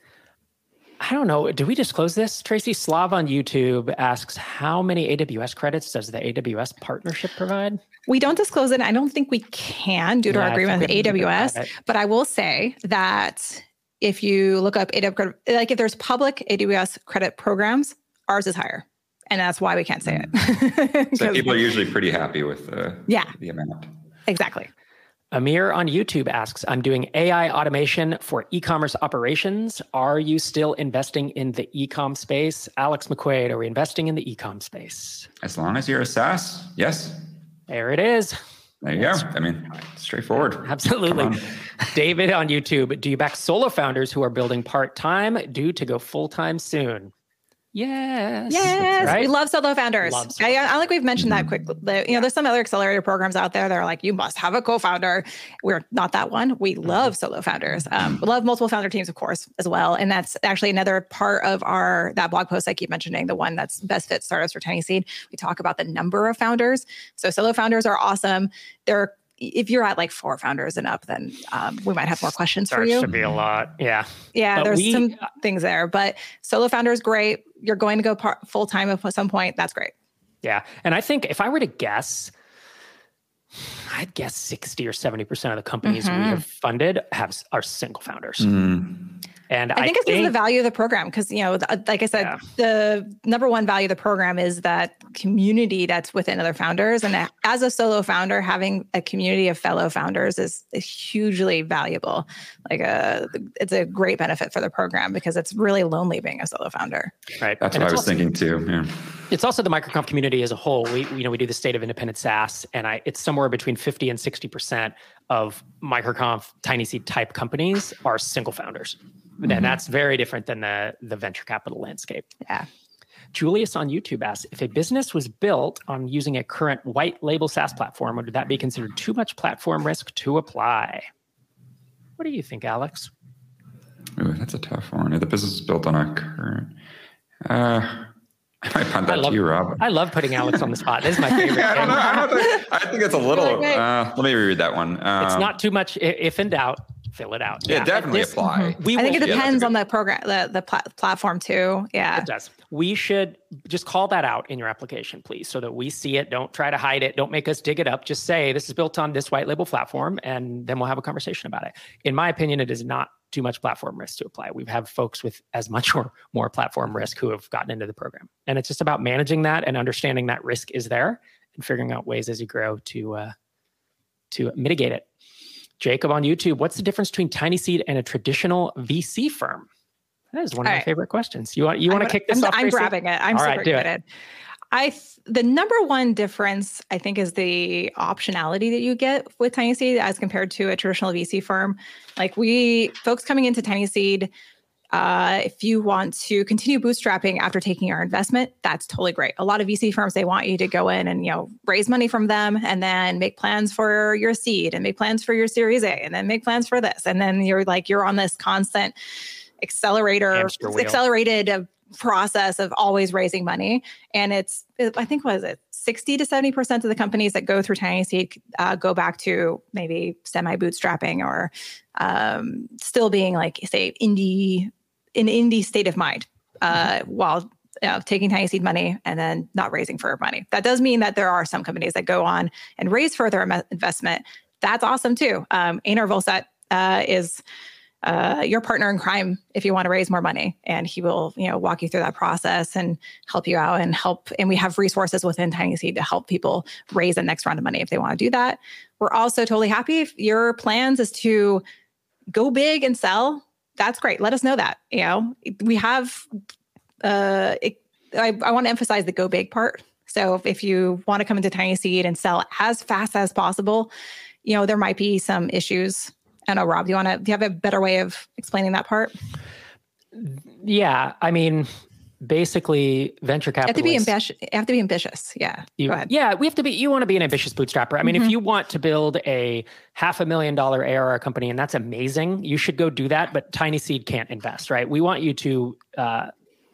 [SPEAKER 1] I don't know. Do we disclose this? Tracy Slav on YouTube asks, how many AWS credits does the AWS partnership provide?
[SPEAKER 3] We don't disclose it. I don't think we can due to yeah, our agreement with AWS. But I will say that if you look up AWS, like if there's public AWS credit programs, ours is higher. And that's why we can't say
[SPEAKER 2] it. Mm. (laughs) so people are usually pretty happy with the, yeah. the amount.
[SPEAKER 3] Exactly.
[SPEAKER 1] Amir on YouTube asks, I'm doing AI automation for e commerce operations. Are you still investing in the e com space? Alex McQuade, are we investing in the e com space?
[SPEAKER 2] As long as you're a SaaS, yes.
[SPEAKER 1] There it is.
[SPEAKER 2] There you go. I mean, straightforward. (laughs)
[SPEAKER 1] Absolutely. On. David on YouTube, do you back solo founders who are building part time due to go full time soon? Yes.
[SPEAKER 3] Yes. Right? We love solo founders. Love solo I, I don't we've mentioned that mm-hmm. quickly. You know, there's some other accelerator programs out there that are like, you must have a co-founder. We're not that one. We mm-hmm. love solo founders. Um, we love multiple founder teams, of course, as well. And that's actually another part of our that blog post I keep mentioning, the one that's best fit startups for TinySeed. We talk about the number of founders. So solo founders are awesome. They're if you're at like four founders and up, then um, we might have more questions
[SPEAKER 1] Starts
[SPEAKER 3] for you.
[SPEAKER 1] Should be a lot, yeah.
[SPEAKER 3] Yeah, but there's we, some things there, but solo founder is great. You're going to go par- full time at some point. That's great.
[SPEAKER 1] Yeah, and I think if I were to guess, I'd guess sixty or seventy percent of the companies mm-hmm. we have funded have are single founders. Mm.
[SPEAKER 3] And I, I think it's think, the value of the program because you know, the, like I said, yeah. the number one value of the program is that community that's within other founders. And as a solo founder, having a community of fellow founders is, is hugely valuable. Like a, uh, it's a great benefit for the program because it's really lonely being a solo founder.
[SPEAKER 1] Right.
[SPEAKER 2] That's and what I was also, thinking too. Yeah.
[SPEAKER 1] It's also the microconf community as a whole. We, you know, we do the state of independent SaaS, and I, it's somewhere between fifty and sixty percent of microconf TinySeed type companies are single founders. Mm-hmm. And that's very different than the, the venture capital landscape.
[SPEAKER 3] Yeah.
[SPEAKER 1] Julius on YouTube asks if a business was built on using a current white label SaaS platform, would that be considered too much platform risk to apply? What do you think, Alex?
[SPEAKER 2] Ooh, that's a tough one. If the business is built on a current, uh, I might punt that
[SPEAKER 1] love,
[SPEAKER 2] to you, Rob.
[SPEAKER 1] I love putting Alex on the spot. This is my favorite. (laughs)
[SPEAKER 2] yeah, I, don't know, I, don't think, I think it's a little. Uh, let me reread that one.
[SPEAKER 1] Um, it's not too much. If in doubt, fill it out.
[SPEAKER 2] Yeah, yeah definitely this, apply.
[SPEAKER 3] We I think it depends yeah, on the program, the the pl- platform too. Yeah,
[SPEAKER 1] it does. We should just call that out in your application, please, so that we see it. Don't try to hide it. Don't make us dig it up. Just say this is built on this white label platform, and then we'll have a conversation about it. In my opinion, it is not too much platform risk to apply. We have folks with as much or more platform risk who have gotten into the program, and it's just about managing that and understanding that risk is there and figuring out ways as you grow to uh, to mitigate it. Jacob on YouTube, what's the difference between TinySeed and a traditional VC firm? That is one of All my right. favorite questions. You want you want to kick this
[SPEAKER 3] I'm,
[SPEAKER 1] off?
[SPEAKER 3] I'm grabbing it. I'm All super right, excited. I th- the number one difference I think is the optionality that you get with TinySeed as compared to a traditional VC firm. Like we folks coming into TinySeed uh, if you want to continue bootstrapping after taking your investment, that's totally great. A lot of VC firms they want you to go in and you know raise money from them, and then make plans for your seed, and make plans for your Series A, and then make plans for this, and then you're like you're on this constant accelerator, accelerated process of always raising money. And it's I think was it 60 to 70 percent of the companies that go through TinySeed uh, go back to maybe semi bootstrapping or um, still being like say indie an indie state of mind uh, mm-hmm. while you know, taking TinySeed money and then not raising further money. That does mean that there are some companies that go on and raise further investment. That's awesome too. Um, Einar Vollset uh, is uh, your partner in crime if you want to raise more money, and he will you know walk you through that process and help you out and help. And we have resources within TinySeed to help people raise the next round of money if they want to do that. We're also totally happy if your plans is to go big and sell that's great. Let us know that. You know, we have. Uh, it, I, I want to emphasize the go big part. So if you want to come into TinySeed and sell as fast as possible, you know there might be some issues. I know, Rob. Do you want to? Do you have a better way of explaining that part?
[SPEAKER 1] Yeah, I mean, basically venture capital.
[SPEAKER 3] Have to be ambitious. Have to be ambitious. Yeah.
[SPEAKER 1] You. Yeah, we have to be. You want to be an ambitious bootstrapper. I mean, mm-hmm. if you want to build a half a million dollar ARR company, and that's amazing, you should go do that. But TinySeed can't invest, right? We want you to uh,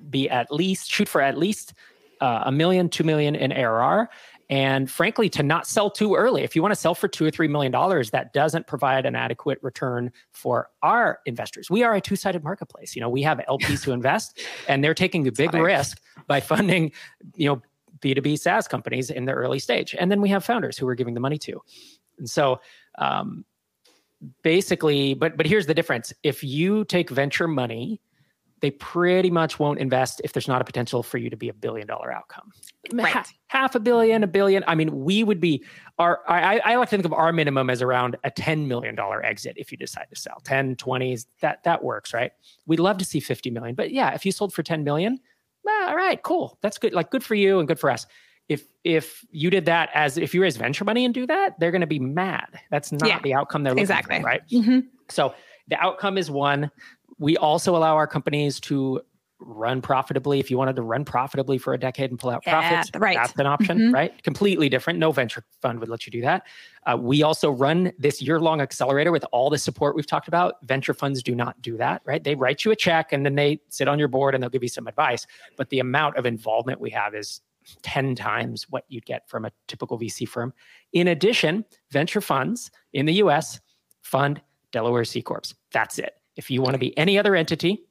[SPEAKER 1] be at least shoot for at least uh, a million, two million in ARR, and frankly to not sell too early. If you want to sell for two or three million dollars that doesn't provide an adequate return for our investors. We are a two-sided marketplace. You know we have lps who invest and they're taking a big risk by funding you know b2b saas companies in the early stage. And then we have founders who we're giving the money to. And so um, basically but but here's the difference. If you take venture money they pretty much won't invest if there's not a potential for you to be a billion dollar outcome.
[SPEAKER 3] Right.
[SPEAKER 1] Half, half a billion, a billion. I mean, we would be our, I, I like to think of our minimum as around a $10 million exit if you decide to sell 10, 20s, that, that works, right? We'd love to see 50 million, but yeah, if you sold for 10 million, well, all right, cool. That's good. Like good for you and good for us. If, if you did that as if you raise venture money and do that, they're going to be mad. That's not yeah, the outcome they're looking
[SPEAKER 3] exactly.
[SPEAKER 1] for, right?
[SPEAKER 3] Mm-hmm.
[SPEAKER 1] So the outcome is one we also allow our companies to run profitably. If you wanted to run profitably for a decade and pull out yeah, profits,
[SPEAKER 3] right.
[SPEAKER 1] that's an option, mm-hmm. right? Completely different. No venture fund would let you do that. Uh, we also run this year long accelerator with all the support we've talked about. Venture funds do not do that, right? They write you a check and then they sit on your board and they'll give you some advice. But the amount of involvement we have is 10 times what you'd get from a typical VC firm. In addition, venture funds in the US fund Delaware C Corps. That's it. If you want to be any other entity,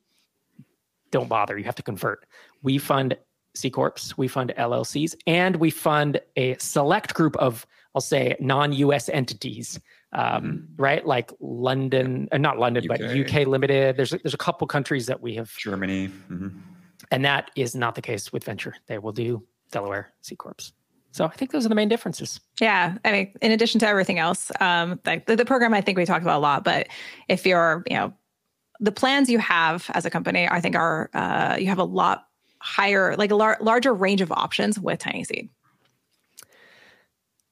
[SPEAKER 1] don't bother. You have to convert. We fund C Corps, we fund LLCs, and we fund a select group of, I'll say, non US entities, um, mm-hmm. right? Like London, uh, not London, UK. but UK Limited. There's, there's a couple countries that we have.
[SPEAKER 2] Germany. Mm-hmm.
[SPEAKER 1] And that is not the case with Venture. They will do Delaware C Corps. So I think those are the main differences.
[SPEAKER 3] Yeah, I mean, in addition to everything else, um, like the, the program, I think we talked about a lot. But if you're, you know, the plans you have as a company, I think are uh, you have a lot higher, like a lar- larger range of options with TinySeed.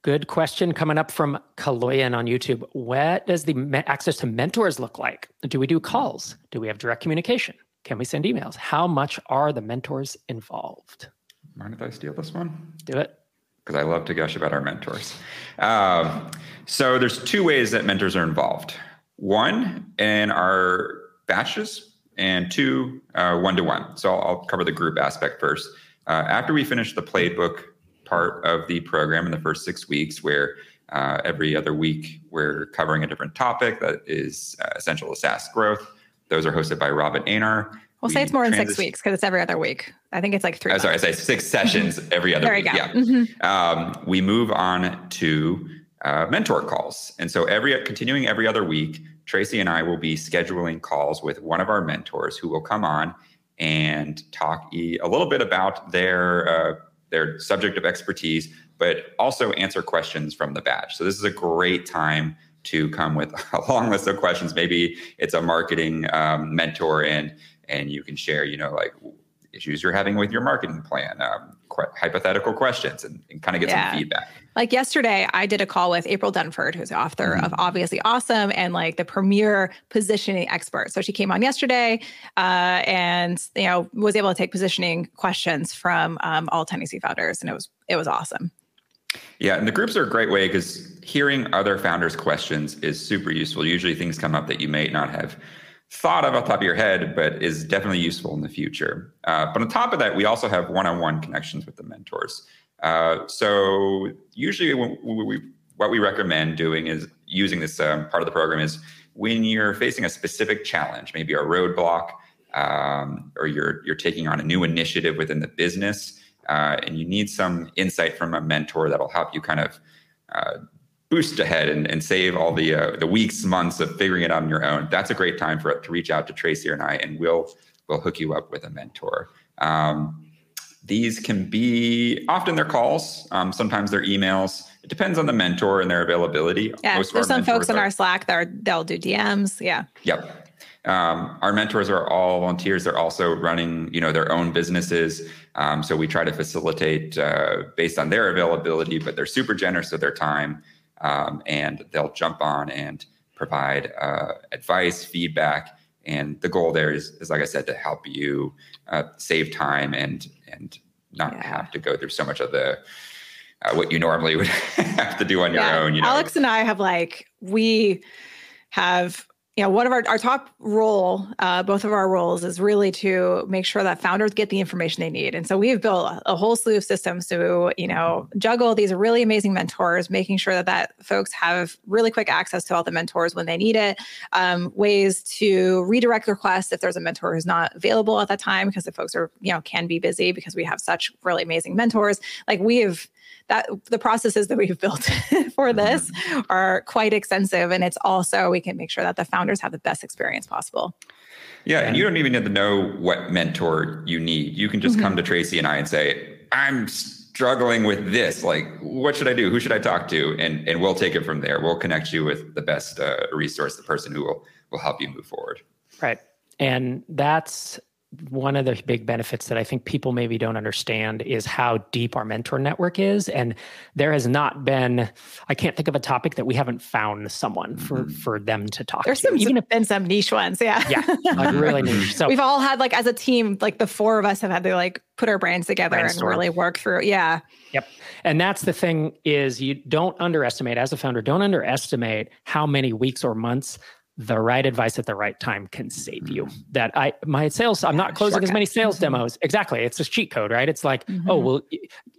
[SPEAKER 1] Good question coming up from Kaloyan on YouTube. What does the me- access to mentors look like? Do we do calls? Do we have direct communication? Can we send emails? How much are the mentors involved?
[SPEAKER 2] Mind if I steal this one?
[SPEAKER 1] Do it.
[SPEAKER 2] Because I love to gush about our mentors. Um, so there's two ways that mentors are involved. One, in our batches and two one to one. So I'll, I'll, cover the group aspect first. Uh, after we finish the playbook part of the program in the first six weeks, where uh, every other week we're covering a different topic that is uh, essential to SaaS growth. Those are hosted by Rob and Einar.
[SPEAKER 3] We'll we say it's more than six weeks because it's every other week. I think it's like three.
[SPEAKER 2] Sorry, I say six sessions every other
[SPEAKER 3] there
[SPEAKER 2] week.
[SPEAKER 3] Go. Yeah. Mm-hmm.
[SPEAKER 2] Um, we move on to uh, mentor calls, and so every continuing every other week, Tracy and I will be scheduling calls with one of our mentors who will come on and talk a little bit about their uh, their subject of expertise, but also answer questions from the batch. So this is a great time to come with (laughs) a long list of questions. Maybe it's a marketing um, mentor, and and you can share, you know, like issues you're having with your marketing plan, um, hypothetical questions, and, and kind of get yeah. some feedback.
[SPEAKER 3] Like yesterday, I did a call with April Dunford, who's the author mm-hmm. of Obviously Awesome and like the premier positioning expert. So she came on yesterday uh, and you know was able to take positioning questions from um, all TinySeed founders, and it was it was awesome.
[SPEAKER 2] Yeah, and the groups are a great way because hearing other founders' questions is super useful. Usually, things come up that you may not have thought of off the top of your head, but is definitely useful in the future. Uh, but on top of that, we also have one-on-one connections with the mentors. Uh, so usually, we, we, what we recommend doing is using this um, part of the program is when you're facing a specific challenge, maybe a roadblock, um, or you're you're taking on a new initiative within the business, uh, and you need some insight from a mentor that'll help you kind of uh, boost ahead and, and save all the uh, the weeks, months of figuring it out on your own, that's a great time for it to reach out to Tracy and I, and we'll we'll hook you up with a mentor. Um, these can be often their calls, um, sometimes they're emails. It depends on the mentor and their availability.
[SPEAKER 3] Yeah, Most there's some folks in our Slack that are, they'll do DMs. Yeah.
[SPEAKER 2] Yep. Um, our mentors are all volunteers. They're also running, you know, their own businesses. Um, so we try to facilitate uh, based on their availability, but they're super generous with their time um, and they'll jump on and provide uh, advice, feedback, and the goal there is, is like I said, to help you uh, save time and and not yeah. have to go through so much of the uh, what you normally (laughs) would have to do on yeah. your own. You know?
[SPEAKER 3] Alex and I have like we have you know, one of our, our top role, uh, both of our roles is really to make sure that founders get the information they need. And so we've built a, whole slew of systems to, you know, juggle these really amazing mentors, making sure that that folks have really quick access to all the mentors when they need it, um, ways to redirect requests if there's a mentor who's not available at that time because the folks are, you know, can be busy because we have such really amazing mentors. Like we have that the processes that we've built (laughs) for this mm-hmm. are quite extensive and it's also we can make sure that the founders have the best experience possible.
[SPEAKER 2] Yeah and you don't even need to know what mentor you need. You can just mm-hmm. come to tracy and i and say i'm struggling with this. Like what should i do? Who should i talk to? And and we'll take it from there. We'll connect you with the best uh, resource the person who will will help you move forward.
[SPEAKER 1] Right. And that's one of the big benefits that I think people maybe don't understand is how deep our mentor network is. And there has not been, I can't think of a topic that we haven't found someone for mm-hmm. for them to talk
[SPEAKER 3] There's
[SPEAKER 1] to.
[SPEAKER 3] Some, Even if, been some niche ones. Yeah.
[SPEAKER 1] Yeah. Like really niche. (laughs) So
[SPEAKER 3] we've all had like as a team, like the four of us have had to like put our brains together and really work through. Yeah.
[SPEAKER 1] Yep. And that's the thing is you don't underestimate as a founder, don't underestimate how many weeks or months the right advice at the right time can save you. Mm-hmm. That I my sales I'm not closing as many sales mm-hmm. demos. Exactly. It's a cheat code, right? It's like, oh, mm-hmm. oh, well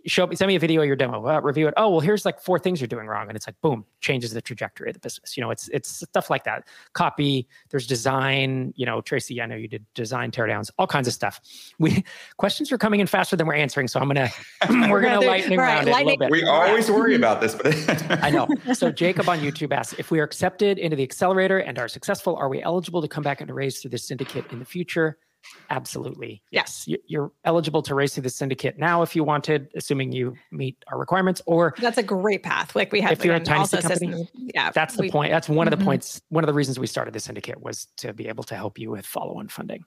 [SPEAKER 1] show me send me a video of your demo, uh, review it. Oh, well here's like four things you're doing wrong and it's like boom, changes the trajectory of the business. You know, it's it's stuff like that. Copy, there's design, you know, Tracy, I know you did design teardowns, all kinds of stuff. We questions are coming in faster than we're answering, so I'm going (laughs) to we're going to lightning right, round it a little bit.
[SPEAKER 2] We always worry about this, but (laughs)
[SPEAKER 1] I know. So Jacob on YouTube asks if we are accepted into the accelerator and are successful, are we eligible to come back and raise through the syndicate in the future? Absolutely. Yes. You're eligible to raise through the syndicate now if you wanted, assuming you meet our requirements. Or
[SPEAKER 3] that's a great path. Like we have
[SPEAKER 1] if you're a tiny company, yeah. That's we, the point. That's one of the mm-hmm. points. One of the reasons we started the syndicate was to be able to help you with follow-on funding.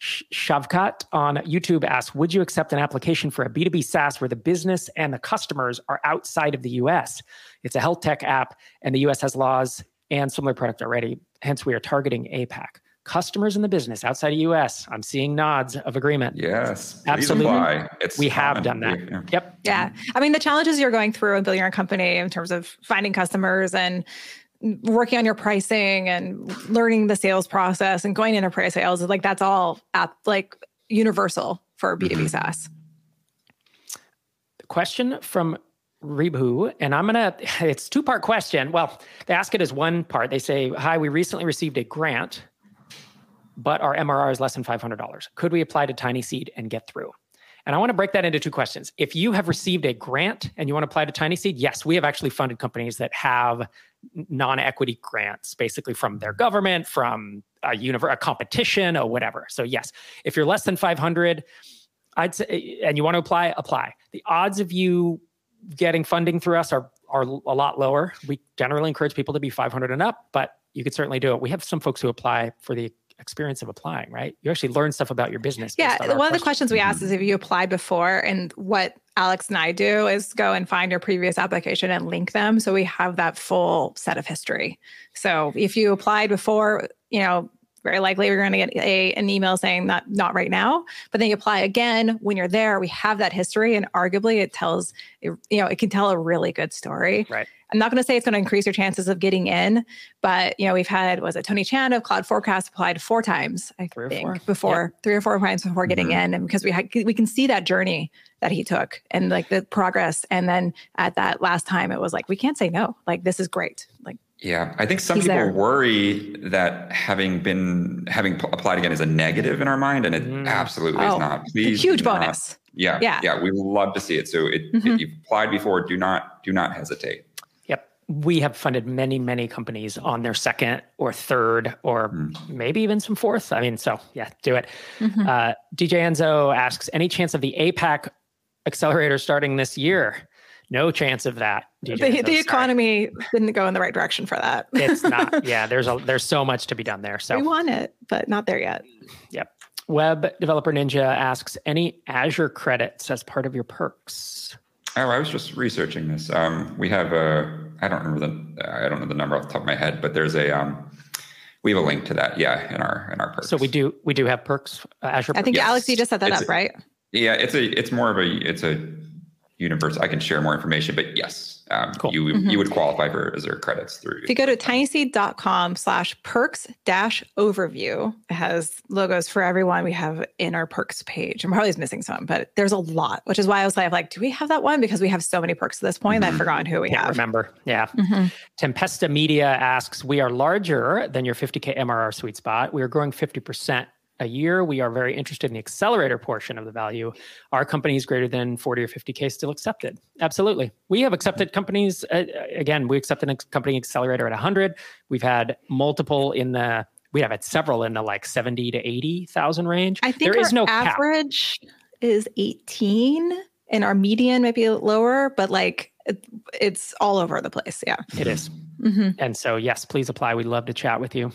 [SPEAKER 1] Shavkat on YouTube asks Would you accept an application for a B2B SaaS where the business and the customers are outside of the US? It's a health tech app, and the US has laws and similar product already. Hence, we are targeting APAC. Customers in the business outside of US, I'm seeing nods of agreement.
[SPEAKER 2] Yes,
[SPEAKER 1] absolutely. It's we common. have done that. Yeah. Yep.
[SPEAKER 3] Yeah. I mean, the challenges you're going through in building your company in terms of finding customers and working on your pricing and learning the sales process and going enterprise sales is like that's all app, like universal for B2B mm-hmm. SaaS.
[SPEAKER 1] Question from Rebu, and I'm gonna. (laughs) It's two part question. Well, they ask it as one part. They say, "Hi, we recently received a grant, but our MRR is less than five hundred dollars. Could we apply to TinySeed and get through?" And I want to break that into two questions. If you have received a grant and you want to apply to TinySeed, yes, we have actually funded companies that have non-equity grants, basically from their government, from a univer- a competition, or whatever. So yes, if you're less than five hundred, I'd say, and you want to apply, apply. The odds of you getting funding through us are are a lot lower. We generally encourage people to be 500 and up, but you could certainly do it. We have some folks who apply for the experience of applying, right? You actually learn stuff about your business.
[SPEAKER 3] Yeah. On one of the questions we asked mm-hmm. is if you applied before, and what Alex and I do is go and find your previous application and link them. So we have that full set of history. So if you applied before, you know, very likely you're going to get a, an email saying that not right now but then you apply again. When you're there we have that history and arguably it tells you know it can tell a really good story.
[SPEAKER 1] Right.
[SPEAKER 3] I'm not going to say it's going to increase your chances of getting in but you know we've had was it tony chan of cloud forecast applied four times i three think before three or four times before getting mm-hmm. in and because we had we can see that journey that he took and like the progress and then at that last time it was like we can't say no. Like this is great. Like
[SPEAKER 2] yeah, I think some He's people there. worry that having been having p- applied again is a negative in our mind, and it mm. absolutely oh, is not.
[SPEAKER 3] Please, huge bonus.
[SPEAKER 2] Yeah, yeah, yeah. We love to see it. So, it, mm-hmm. if you've applied before, do not do not hesitate.
[SPEAKER 1] Yep, we have funded many many companies on their second or third or mm. maybe even some fourth. I mean, so yeah, do it. Mm-hmm. Uh, DJ Enzo asks, any chance of the APAC accelerator starting this year? No chance of that.
[SPEAKER 3] DJ, the, the economy didn't go in the right direction for that.
[SPEAKER 1] it's not. (laughs) Yeah, there's a there's so much to be done there. So
[SPEAKER 3] we want it, but not there yet.
[SPEAKER 1] Yep. Web developer ninja asks any Azure credits as part of your perks.
[SPEAKER 2] Oh, I was just researching this. Um, we have a I don't remember the I don't know the number off the top of my head, but there's a um, we have a link to that. Yeah, in our in our perks.
[SPEAKER 1] So we do we do have perks uh, Azure. Perks?
[SPEAKER 3] I think yes. Alex, you just set that it's up, a, right?
[SPEAKER 2] Yeah, it's a it's more of a it's a universe. I can share more information, but yes, um, cool. you mm-hmm. you would qualify for Azure credits through.
[SPEAKER 3] If you go to tinyseed.com slash perks dash overview, it has logos for everyone we have in our perks page. I'm probably missing some, but there's a lot, which is why I was like, like, do we have that one? Because we have so many perks at this point mm-hmm. I've forgotten who we
[SPEAKER 1] Can't
[SPEAKER 3] have.
[SPEAKER 1] Remember. Yeah. Mm-hmm. Tempesta Media asks, we are larger than your 50K MRR sweet spot. We are growing 50% a year. We are very interested in the accelerator portion of the value. Are companies greater than 40 or 50K still accepted? Absolutely. We have accepted companies. Uh, again, we accepted a company accelerator at 100. We've had multiple in the, we have had several in the like 70 to 80,000 range.
[SPEAKER 3] I think there is no average cap. is 18 and our median might be lower, but like it, it's all over the place. Yeah.
[SPEAKER 1] It is. Mm-hmm. And so, yes, please apply. We'd love to chat with you.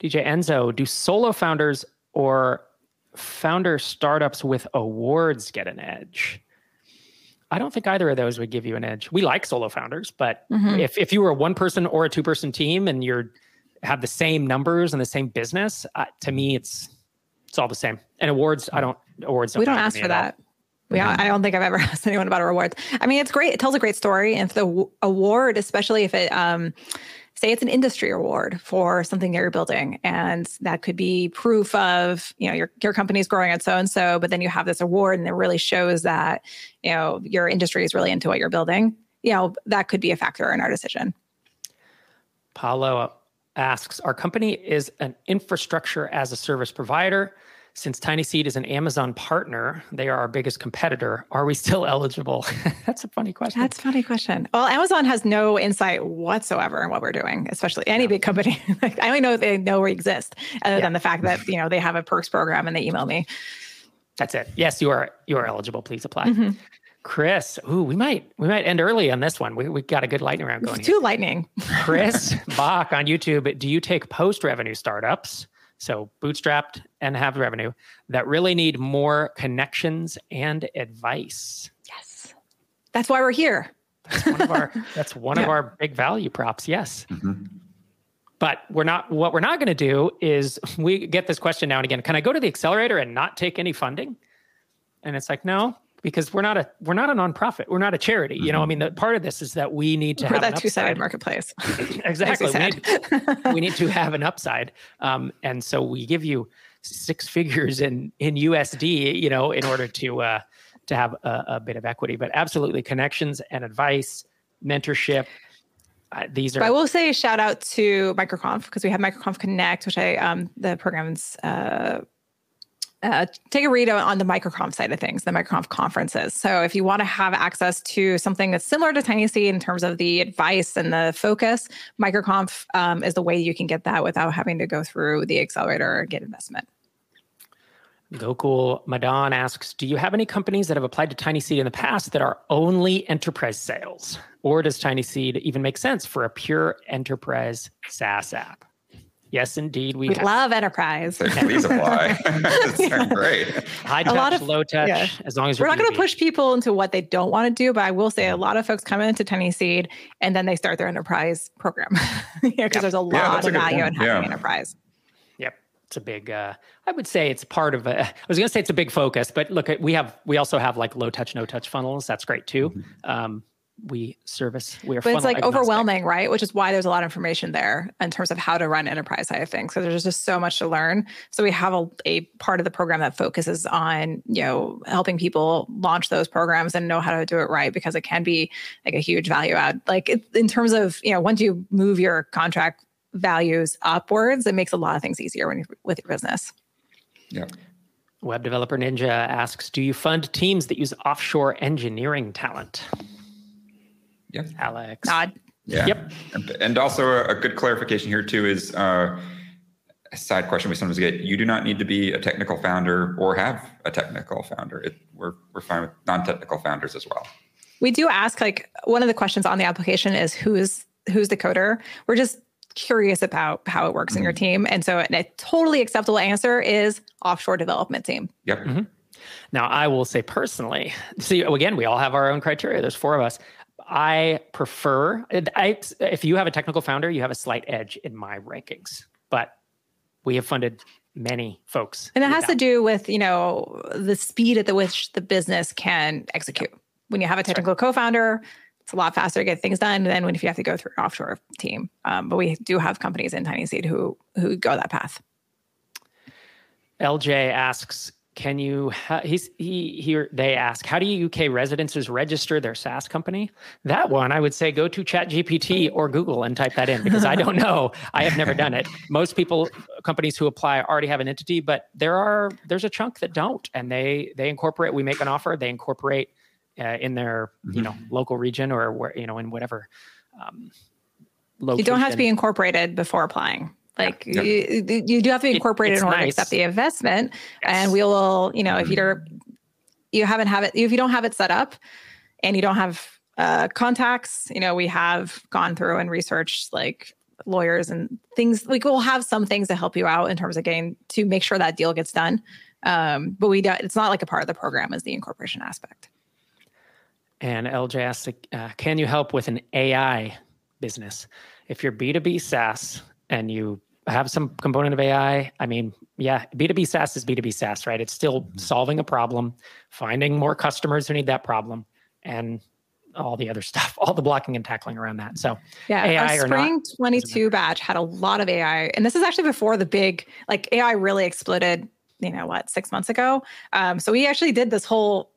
[SPEAKER 1] DJ Enzo, do solo founders or founder startups with awards get an edge? I don't think either of those would give you an edge. We like solo founders, but mm-hmm. if, if you were a one person or a two person team and you're have the same numbers and the same business, uh, to me, it's it's all the same. And awards, I don't awards. Don't
[SPEAKER 3] we don't ask for that. We, mm-hmm. I don't think I've ever (laughs) asked anyone about awards. I mean, it's great. It tells a great story, and the award, especially if it um, say it's an industry award for something that you're building and that could be proof of you know your, your company is growing at so and so but then you have this award and it really shows that you know your industry is really into what you're building you know that could be a factor in our decision.
[SPEAKER 1] Paulo asks our company is an infrastructure as a service provider since TinySeed is an Amazon partner, they are our biggest competitor. Are we still (laughs) eligible? (laughs) That's a funny question.
[SPEAKER 3] That's a funny question. Well, Amazon has no insight whatsoever in what we're doing, especially any yeah. big company. (laughs) like, I only know they know we exist, other yeah. than the fact that you know they have a perks program and they email me.
[SPEAKER 1] That's it. Yes, you are you are eligible. Please apply. Mm-hmm. Chris, ooh, we might we might end early on this one. We we got a good lightning round going.
[SPEAKER 3] Too here. lightning.
[SPEAKER 1] Chris Bach on YouTube. Do you take post revenue startups? So bootstrapped and have revenue that really need more connections and advice.
[SPEAKER 3] Yes. That's why we're here.
[SPEAKER 1] That's one of our (laughs) that's one yeah. of our big value props. Yes. Mm-hmm. But we're not what we're not going to do is we get this question now and again, can I go to the accelerator and not take any funding? And it's like, no, because we're not a we're not a nonprofit. We're not a charity. You know, I mm-hmm. mean, the part of this is that we need to
[SPEAKER 3] we're
[SPEAKER 1] have
[SPEAKER 3] that two sided marketplace. (laughs)
[SPEAKER 1] exactly. We need, we (laughs) need, to have an upside, um, and so we give you six figures in in USD. You know, in order to uh, to have a, a bit of equity. But absolutely, connections and advice, mentorship. Uh, these are.
[SPEAKER 3] But I will say a shout out to MicroConf because we have MicroConf Connect, which I um, the program's uh, uh, take a read on the MicroConf side of things, the MicroConf conferences. So if you want to have access to something that's similar to TinySeed in terms of the advice and the focus, MicroConf um, is the way you can get that without having to go through the accelerator or get investment.
[SPEAKER 1] Gokul Madan asks, do you have any companies that have applied to TinySeed in the past that are only enterprise sales? Or does TinySeed even make sense for a pure enterprise SaaS app? Yes, indeed.
[SPEAKER 3] We, we love enterprise.
[SPEAKER 2] Please apply. (laughs) yeah. great.
[SPEAKER 1] High touch, a lot of, low touch, yeah. as long as
[SPEAKER 3] we're not going to push people into what they don't want to do. But I will say a lot of folks come into TinySeed and then they start their enterprise program because (laughs) yeah, there's a lot of value in having enterprise.
[SPEAKER 1] Yep, it's a big. Uh, I would say it's part of a. I was going to say it's a big focus, but look, we have we also have like low touch, no touch funnels. That's great too. Mm-hmm. Um, we service. We are,
[SPEAKER 3] but it's like agnostic. overwhelming, right? Which is why there's a lot of information there in terms of how to run enterprise side of things. So there's just so much to learn. So we have a, a part of the program that focuses on you know helping people launch those programs and know how to do it right because it can be like a huge value add. Like it, in terms of you know once you move your contract values upwards, it makes a lot of things easier when you with your business.
[SPEAKER 2] Yeah.
[SPEAKER 1] Web Developer Ninja asks, do you fund teams that use offshore engineering talent?
[SPEAKER 2] Yeah.
[SPEAKER 1] Alex.
[SPEAKER 3] Nod.
[SPEAKER 2] Yeah.
[SPEAKER 1] Yep.
[SPEAKER 2] And also a good clarification here too is uh, a side question we sometimes get. You do not need to be a technical founder or have a technical founder. It, we're we're fine with non-technical founders as well.
[SPEAKER 3] We do ask like one of the questions on the application is who's who's the coder. We're just curious about how it works mm-hmm. in your mm-hmm. team, and so a totally acceptable answer is offshore development team.
[SPEAKER 2] Yep. Mm-hmm.
[SPEAKER 1] Now, I will say personally, see, again, we all have our own criteria. There's four of us. I prefer, I, if you have a technical founder, you have a slight edge in my rankings. But we have funded many folks.
[SPEAKER 3] And it has to do with, you know, the speed at the which the business can execute. When you have a technical right. co-founder, It's a lot faster to get things done than when if you have to go through an offshore team. Um, but we do have companies in TinySeed who who go that path.
[SPEAKER 1] LJ asks, can you he's he here they ask how do uk residences register their saas company that one i would say go to chat gpt or google and type that in because i don't know i have never done it most people companies who apply already have an entity but there are there's a chunk that don't and they they incorporate we make an offer they incorporate uh, in their you know mm-hmm. local region or where you know in whatever um,
[SPEAKER 3] location. you don't have to be incorporated before applying like yeah. you, you do have to incorporate it, it in order nice. to accept the investment. Yes. And we will, you know, if you're you haven't have it, if you don't have it set up and you don't have uh, contacts, you know, we have gone through and researched like lawyers and things. Like we'll have some things to help you out in terms of getting to make sure that deal gets done. Um, but we don't, it's not like a part of the program is the incorporation aspect.
[SPEAKER 1] And LJ asked, uh, can you help with an AI business? If you're B2B SaaS and you have some component of AI. I mean, yeah, B2B SaaS is B2B SaaS, right? It's still mm-hmm. solving a problem, finding more customers who need that problem, and all the other (laughs) stuff, all the blocking and tackling around that. So,
[SPEAKER 3] yeah, AI our spring not, 22 batch had a lot of AI. And this is actually before the big, like AI really exploded, you know, what, six months ago. Um, so we actually did this whole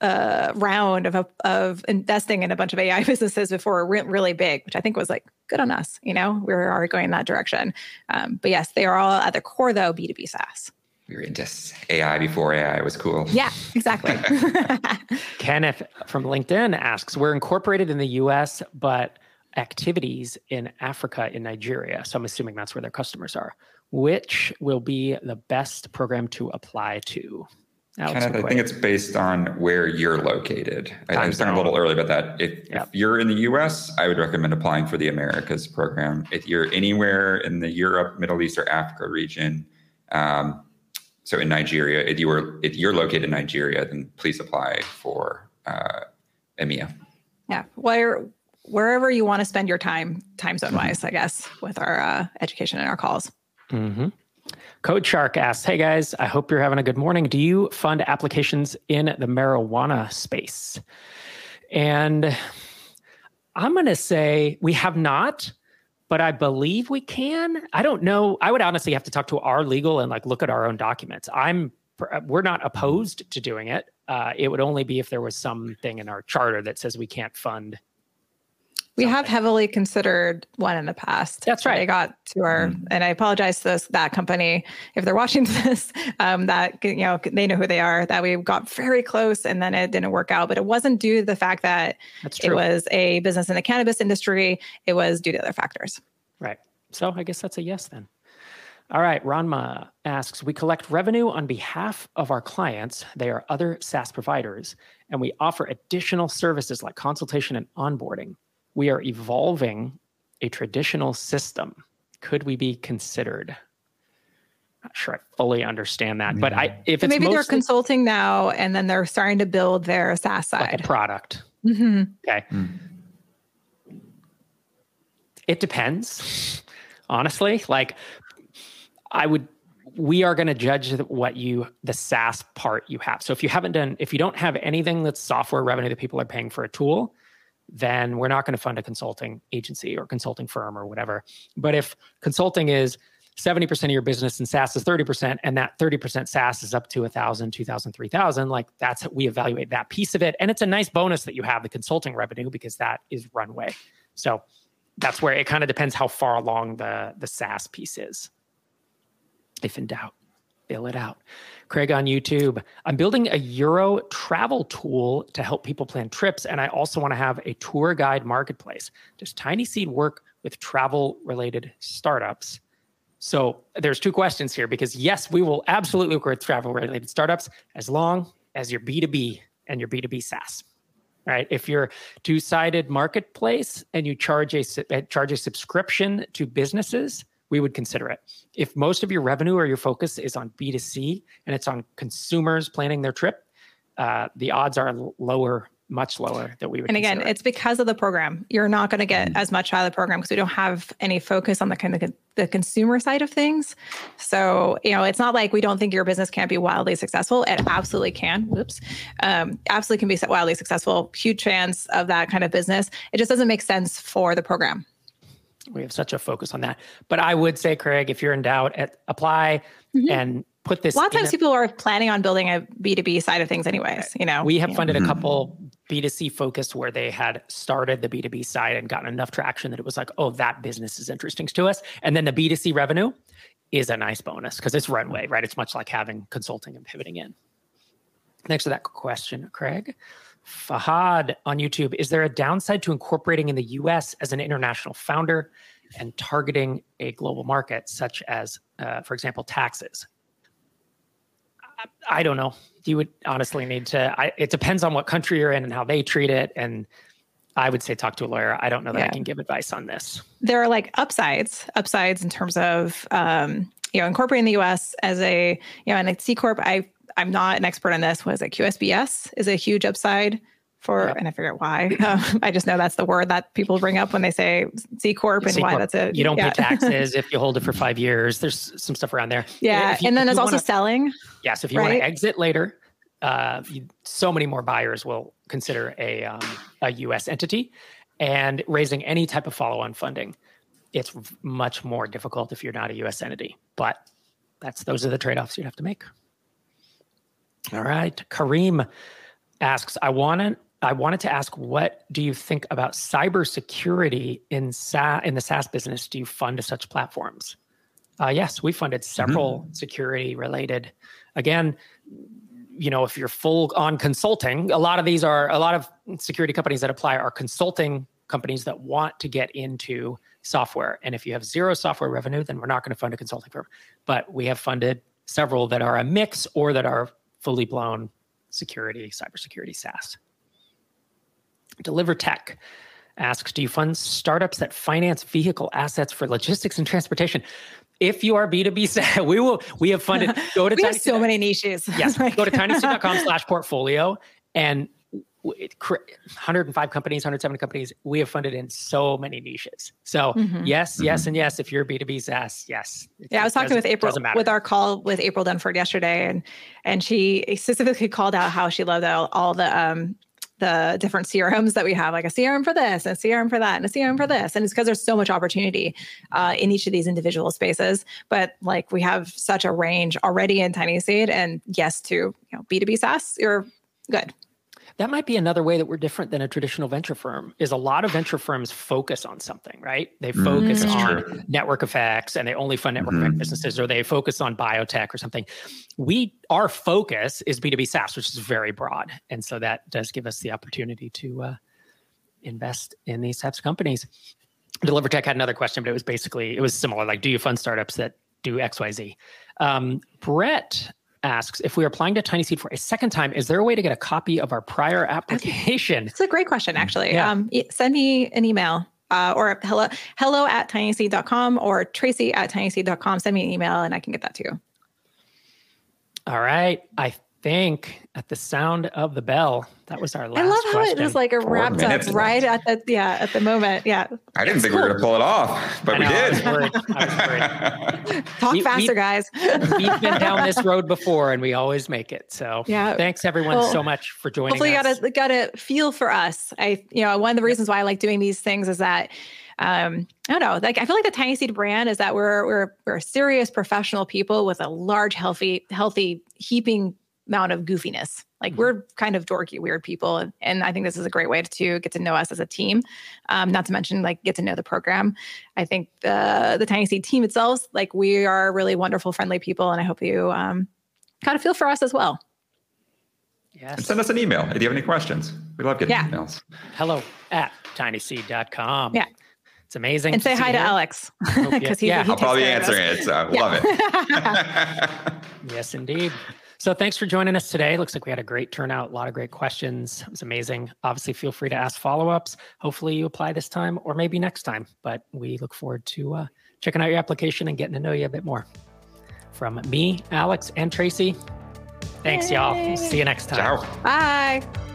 [SPEAKER 3] uh, round of of investing in a bunch of AI (laughs) businesses before it went really big, which I think was like good on us. You know, we are already going in that direction. Um, but yes, they are all at the core though B two B SaaS.
[SPEAKER 2] We were into AI before AI was cool.
[SPEAKER 3] Yeah, exactly. (laughs) (laughs)
[SPEAKER 1] Kenneth from LinkedIn asks, "We're incorporated in the U.S., but activities in Africa, in Nigeria. So I'm assuming that's where their customers are. Which will be the best program to apply to?"
[SPEAKER 2] Kind of, I think it's based on where you're located. I, I was talking a little earlier about that. If, if, you're in the US, I would recommend applying for the Americas program. If you're anywhere in the Europe, Middle East, or Africa region, um, so in Nigeria, if you were if you're located in Nigeria, then please apply for uh, EMEA.
[SPEAKER 3] Yeah, where wherever you want to spend your time, time zone wise, mm-hmm. I guess, with our uh, education and our calls.
[SPEAKER 1] Mm-hmm. Code Shark asks, Hey guys, I hope you're having a good morning. Do you fund applications in the marijuana space? And I'm going to say we have not, but I believe we can. I don't know. I would honestly have to talk to our legal and like look at our own documents. I'm we're not opposed to doing it. Uh, it would only be if there was something in our charter that says we can't fund
[SPEAKER 3] we have heavily considered one in the past.
[SPEAKER 1] That's right.
[SPEAKER 3] I got to our, mm-hmm. and I apologize to this, that company if they're watching (laughs) this. Um, that you know they know who they are. That we got very close, and then it didn't work out. But it wasn't due to the fact that it was a business in the cannabis industry. It was due to other factors.
[SPEAKER 1] Right. So I guess that's a yes then. All right. Ranma asks We collect revenue on behalf of our clients. They are other SaaS providers, and we offer additional services like consultation and onboarding we are evolving a traditional system. Could we be considered? Not sure I fully understand that, but I if it's
[SPEAKER 3] maybe
[SPEAKER 1] mostly,
[SPEAKER 3] they're consulting now and then they're starting to build their SaaS side
[SPEAKER 1] like product.
[SPEAKER 3] Mm-hmm.
[SPEAKER 1] Okay. Mm. It depends, honestly. Like, I would we are going to judge what you the SaaS part you have. So if you haven't done if you don't have anything that's software revenue that people are paying for a tool, then we're not going to fund a consulting agency or consulting firm or whatever. But if consulting is 70% of your business and SaaS is 30%, and that 30% SaaS is up to 1,000, 2,000, 3,000, like that's, we evaluate that piece of it. And it's a nice bonus that you have the consulting revenue because that is runway. So that's where it kind of depends how far along the, the SaaS piece is. If in doubt, fill it out. Craig on YouTube. I'm building a Euro travel tool to help people plan trips, and I also want to have a tour guide marketplace. Does TinySeed work with travel related startups? So there's two questions here because yes, we will absolutely work with travel related startups as long as you're B2B and your B2B SaaS. Right. If you're two sided marketplace and you charge a charge a subscription to businesses, we would consider it. If most of your revenue or your focus is on B2C and it's on consumers planning their trip, uh, the odds are lower much lower that we would.
[SPEAKER 3] And again, it's because of the program. You're not going to get mm-hmm. as much out of the program because we don't have any focus on the kind of the consumer side of things. So you know, it's not like we don't think your business can't be wildly successful. It absolutely can. Whoops, um, absolutely can be wildly successful. Huge chance of that kind of business. It just doesn't make sense for the program.
[SPEAKER 1] We have such a focus on that. But I would say, Craig, if you're in doubt, at, apply mm-hmm. and put this.
[SPEAKER 3] A lot of times, a, people are planning on building a B two B side of things, anyways. You know,
[SPEAKER 1] we have funded a couple B2C focused where they had started the B2B side and gotten enough traction that it was like, oh, that business is interesting to us. And then the B2C revenue is a nice bonus because it's runway, right? It's much like having consulting and pivoting in. Next to that question, Craig. Fahad on YouTube, is there a downside to incorporating in the US as an international founder and targeting a global market, such as, uh, for example, taxes? I, I don't know you would honestly need to. I, it depends on what country you're in and how they treat it. And I would say talk to a lawyer. I don't know that yeah. I can give advice on this.
[SPEAKER 3] There are like upsides, upsides in terms of um, you know incorporating the U.S. as a you know and a C corp. I I'm not an expert on this. Was it QSBS is a huge upside for, yep. and I forget why. (laughs) Um, I just know that's the word that people bring up when they say C corp and C why that's a.
[SPEAKER 1] You don't yeah. pay (laughs) taxes if you hold it for five years. There's some stuff around there.
[SPEAKER 3] Yeah, you, and then there's also wanna, selling.
[SPEAKER 1] Yes, if you right? want to exit later, uh, you, so many more buyers will consider a um, a U.S. entity, and raising any type of follow-on funding, it's much more difficult if you're not a U.S. entity. But that's those are the trade-offs you'd have to make. All right, Kareem asks, I want I wanted to ask, what do you think about cybersecurity in SaaS, in the SaaS business? Do you fund such platforms? Uh, yes, we funded several mm-hmm. security related. Again, you know, if you're full on consulting, a lot of these are a lot of security companies that apply are consulting companies that want to get into software. And if you have zero software revenue, then we're not going to fund a consulting firm. But we have funded several that are a mix or that are fully blown security, cybersecurity SaaS. Deliver Tech asks Do you fund startups that finance vehicle assets for logistics and transportation? If you are B2B, (laughs) we will, we have funded,
[SPEAKER 3] go to (laughs) we have so many niches.
[SPEAKER 1] Yes. go to (laughs) tinyseed.com slash portfolio and 105 companies, 170 companies. We have funded in so many niches. So mm-hmm. yes, mm-hmm. yes, and yes. If you're B2B SaaS, yes.
[SPEAKER 3] Yeah, I was talking with April with our call with April Dunford yesterday, and and she specifically called out how she loved all, all the um the different CRMs that we have, like a CRM for this, and a CRM for that, and a CRM for this. And it's because there's so much opportunity uh, in each of these individual spaces. But like we have such a range already in TinySeed, and yes, to you know B2B SaaS, you're good
[SPEAKER 1] that might be another way that we're different than a traditional venture firm is a lot of venture firms focus on something right they mm, focus mm-hmm. on true. network effects and they only fund network mm-hmm. effect businesses or they focus on biotech or something we our focus is b2b saas which is very broad and so that does give us the opportunity to uh, invest in these types of companies deliver tech had another question but it was basically it was similar like do you fund startups that do xyz um, brett asks if we are applying to TinySeed for a second time, is there a way to get a copy of our prior application?
[SPEAKER 3] It's a great question, actually. Yeah. Um, send me an email uh, or hello, hello at tinyseed.com or tracy at tinyseed.com. Send me an email and I can get that to you.
[SPEAKER 1] All right. I think at the sound of the bell, that was our last. I
[SPEAKER 3] love
[SPEAKER 1] how
[SPEAKER 3] question. it was like a wrapped up right at the yeah at the moment. Yeah.
[SPEAKER 2] I didn't think cool. we were gonna pull it off, but we did. I was worried. I
[SPEAKER 3] was worried. (laughs) Talk we, faster, we, guys. (laughs)
[SPEAKER 1] we've been down this road before, and we always make it. So yeah. Thanks everyone well, so much for joining.
[SPEAKER 3] Hopefully,
[SPEAKER 1] us.
[SPEAKER 3] you got a got a feel for us. I you know one of the reasons why I like doing these things is that um, I don't know. Like I feel like the TinySeed brand is that we're we're we're serious professional people with a large, healthy, healthy heaping amount of goofiness. Like mm-hmm. we're kind of dorky, weird people, and, and, I think this is a great way to get to know us as a team. Um, not to mention like get to know the program. I think the the TinySeed team itself, like we are really wonderful, friendly people, and I hope you um, kind of feel for us as well.
[SPEAKER 2] Yes. And send us an email if you have any questions. We love getting yeah. emails.
[SPEAKER 1] Hello at tinyseed.com.
[SPEAKER 3] Yeah.
[SPEAKER 1] It's amazing.
[SPEAKER 3] And say hi to Alex
[SPEAKER 2] because (laughs) yeah, he I'll probably be answering it. So yeah. love
[SPEAKER 1] it. (laughs) (laughs) yes, indeed. So thanks for joining us today. Looks like we had a great turnout, a lot of great questions. It was amazing. Obviously, feel free to ask follow ups. Hopefully, you apply this time or maybe next time. But we look forward to uh, checking out your application and getting to know you a bit more. From me, Alex, and Tracy, thanks, Yay. y'all. See you next time.
[SPEAKER 2] Ciao.
[SPEAKER 3] Bye.